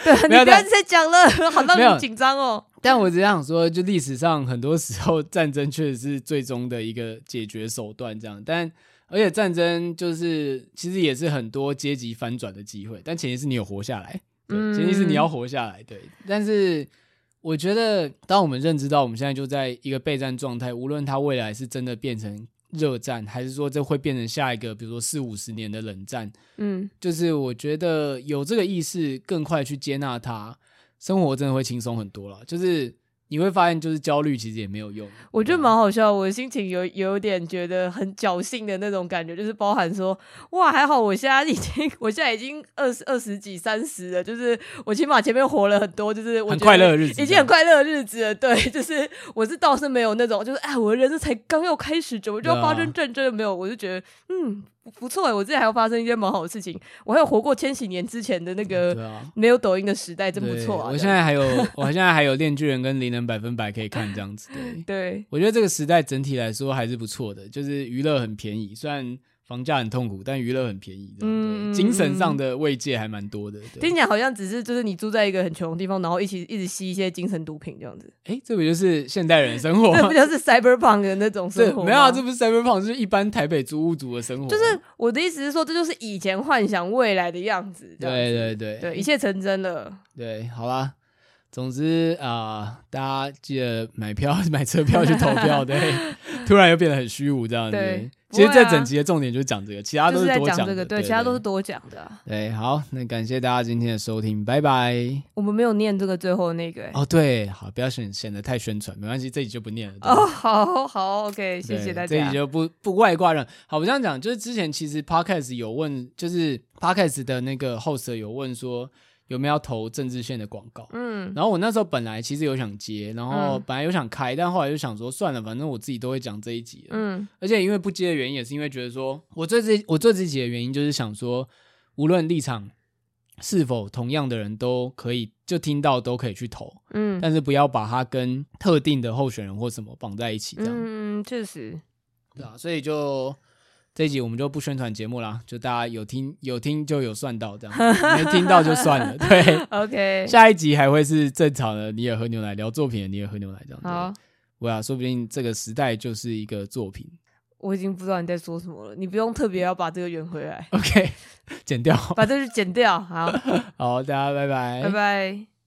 对，[LAUGHS] 你不要再讲了，[LAUGHS] 好让你紧张哦。
但我只想说，就历史上很多时候战争确实是最终的一个解决手段，这样。但而且战争就是其实也是很多阶级翻转的机会，但前提是你有活下来，对，前提是你要活下来，对。但是我觉得，当我们认知到我们现在就在一个备战状态，无论它未来是真的变成热战，还是说这会变成下一个，比如说四五十年的冷战，
嗯，
就是我觉得有这个意识，更快去接纳它，生活真的会轻松很多了。就是。你会发现，就是焦虑其实也没有用。
我觉得蛮好笑，我的心情有有点觉得很侥幸的那种感觉，就是包含说，哇，还好我现在已经，我现在已经二十二十几三十了，就是我起码前面活了很多，就是我
很快乐的日子，
已经很快乐的日子了。对，[LAUGHS] 就是我是倒是没有那种，就是哎，我的人生才刚要开始，怎么就要发生战争的没有？我就觉得，嗯。不错哎，我之前还要发生一件蛮好的事情，我还有活过千禧年之前的那个没有抖音的时代，真不错啊！[LAUGHS]
我现在还有，我现在还有《炼巨人》跟《灵能百分百》可以看，这样子。对，
对
我觉得这个时代整体来说还是不错的，就是娱乐很便宜，虽然。房价很痛苦，但娱乐很便宜，嗯，精神上的慰藉还蛮多的。
听起来好像只是就是你住在一个很穷的地方，然后一起一直吸一些精神毒品这样子。
哎、欸，这不就是现代人生活？[LAUGHS]
这不就是 cyberpunk 的那种生活？
没有啊，这不是 cyberpunk，就是一般台北租屋族的生活。
就是我的意思是说，这就是以前幻想未来的样子。
对对对
对，一切成真了。
对，好啦。总之啊、呃，大家记得买票、买车票去投票。对，[LAUGHS] 突然又变得很虚无这样子。其实这整集的重点就是讲这个，其他都是多讲、
这个。对，其他都是多讲的、啊。
对，好，那感谢大家今天的收听，拜拜。
我们没有念这个最后那个、欸。
哦，对，好，不要显显得太宣传，没关系，这集就不念了。
哦，好好 OK，谢谢大家。
这集就不不外挂了。好，我这样讲，就是之前其实 Podcast 有问，就是 Podcast 的那个 host 有问说。有没有要投政治线的广告？嗯，然后我那时候本来其实有想接，然后本来有想开，嗯、但后来就想说算了，反正我自己都会讲这一集了。嗯，而且因为不接的原因，也是因为觉得说我做这我做这集的原因，就是想说，无论立场是否同样的人都可以就听到都可以去投，嗯，但是不要把它跟特定的候选人或什么绑在一起，这样。
嗯，确实，
对啊，所以就。这一集我们就不宣传节目啦，就大家有听有听就有算到这样，没听到就算了。对，[LAUGHS]
OK。[LAUGHS]
下一集还会是正常的你也喝牛奶聊作品你也喝牛奶这样。好，对啊，说不定这个时代就是一个作品。
我已经不知道你在说什么了，你不用特别要把这个圆回来。
OK，[LAUGHS] 剪掉，
把这个剪掉。好，
好，大家拜拜，
拜拜。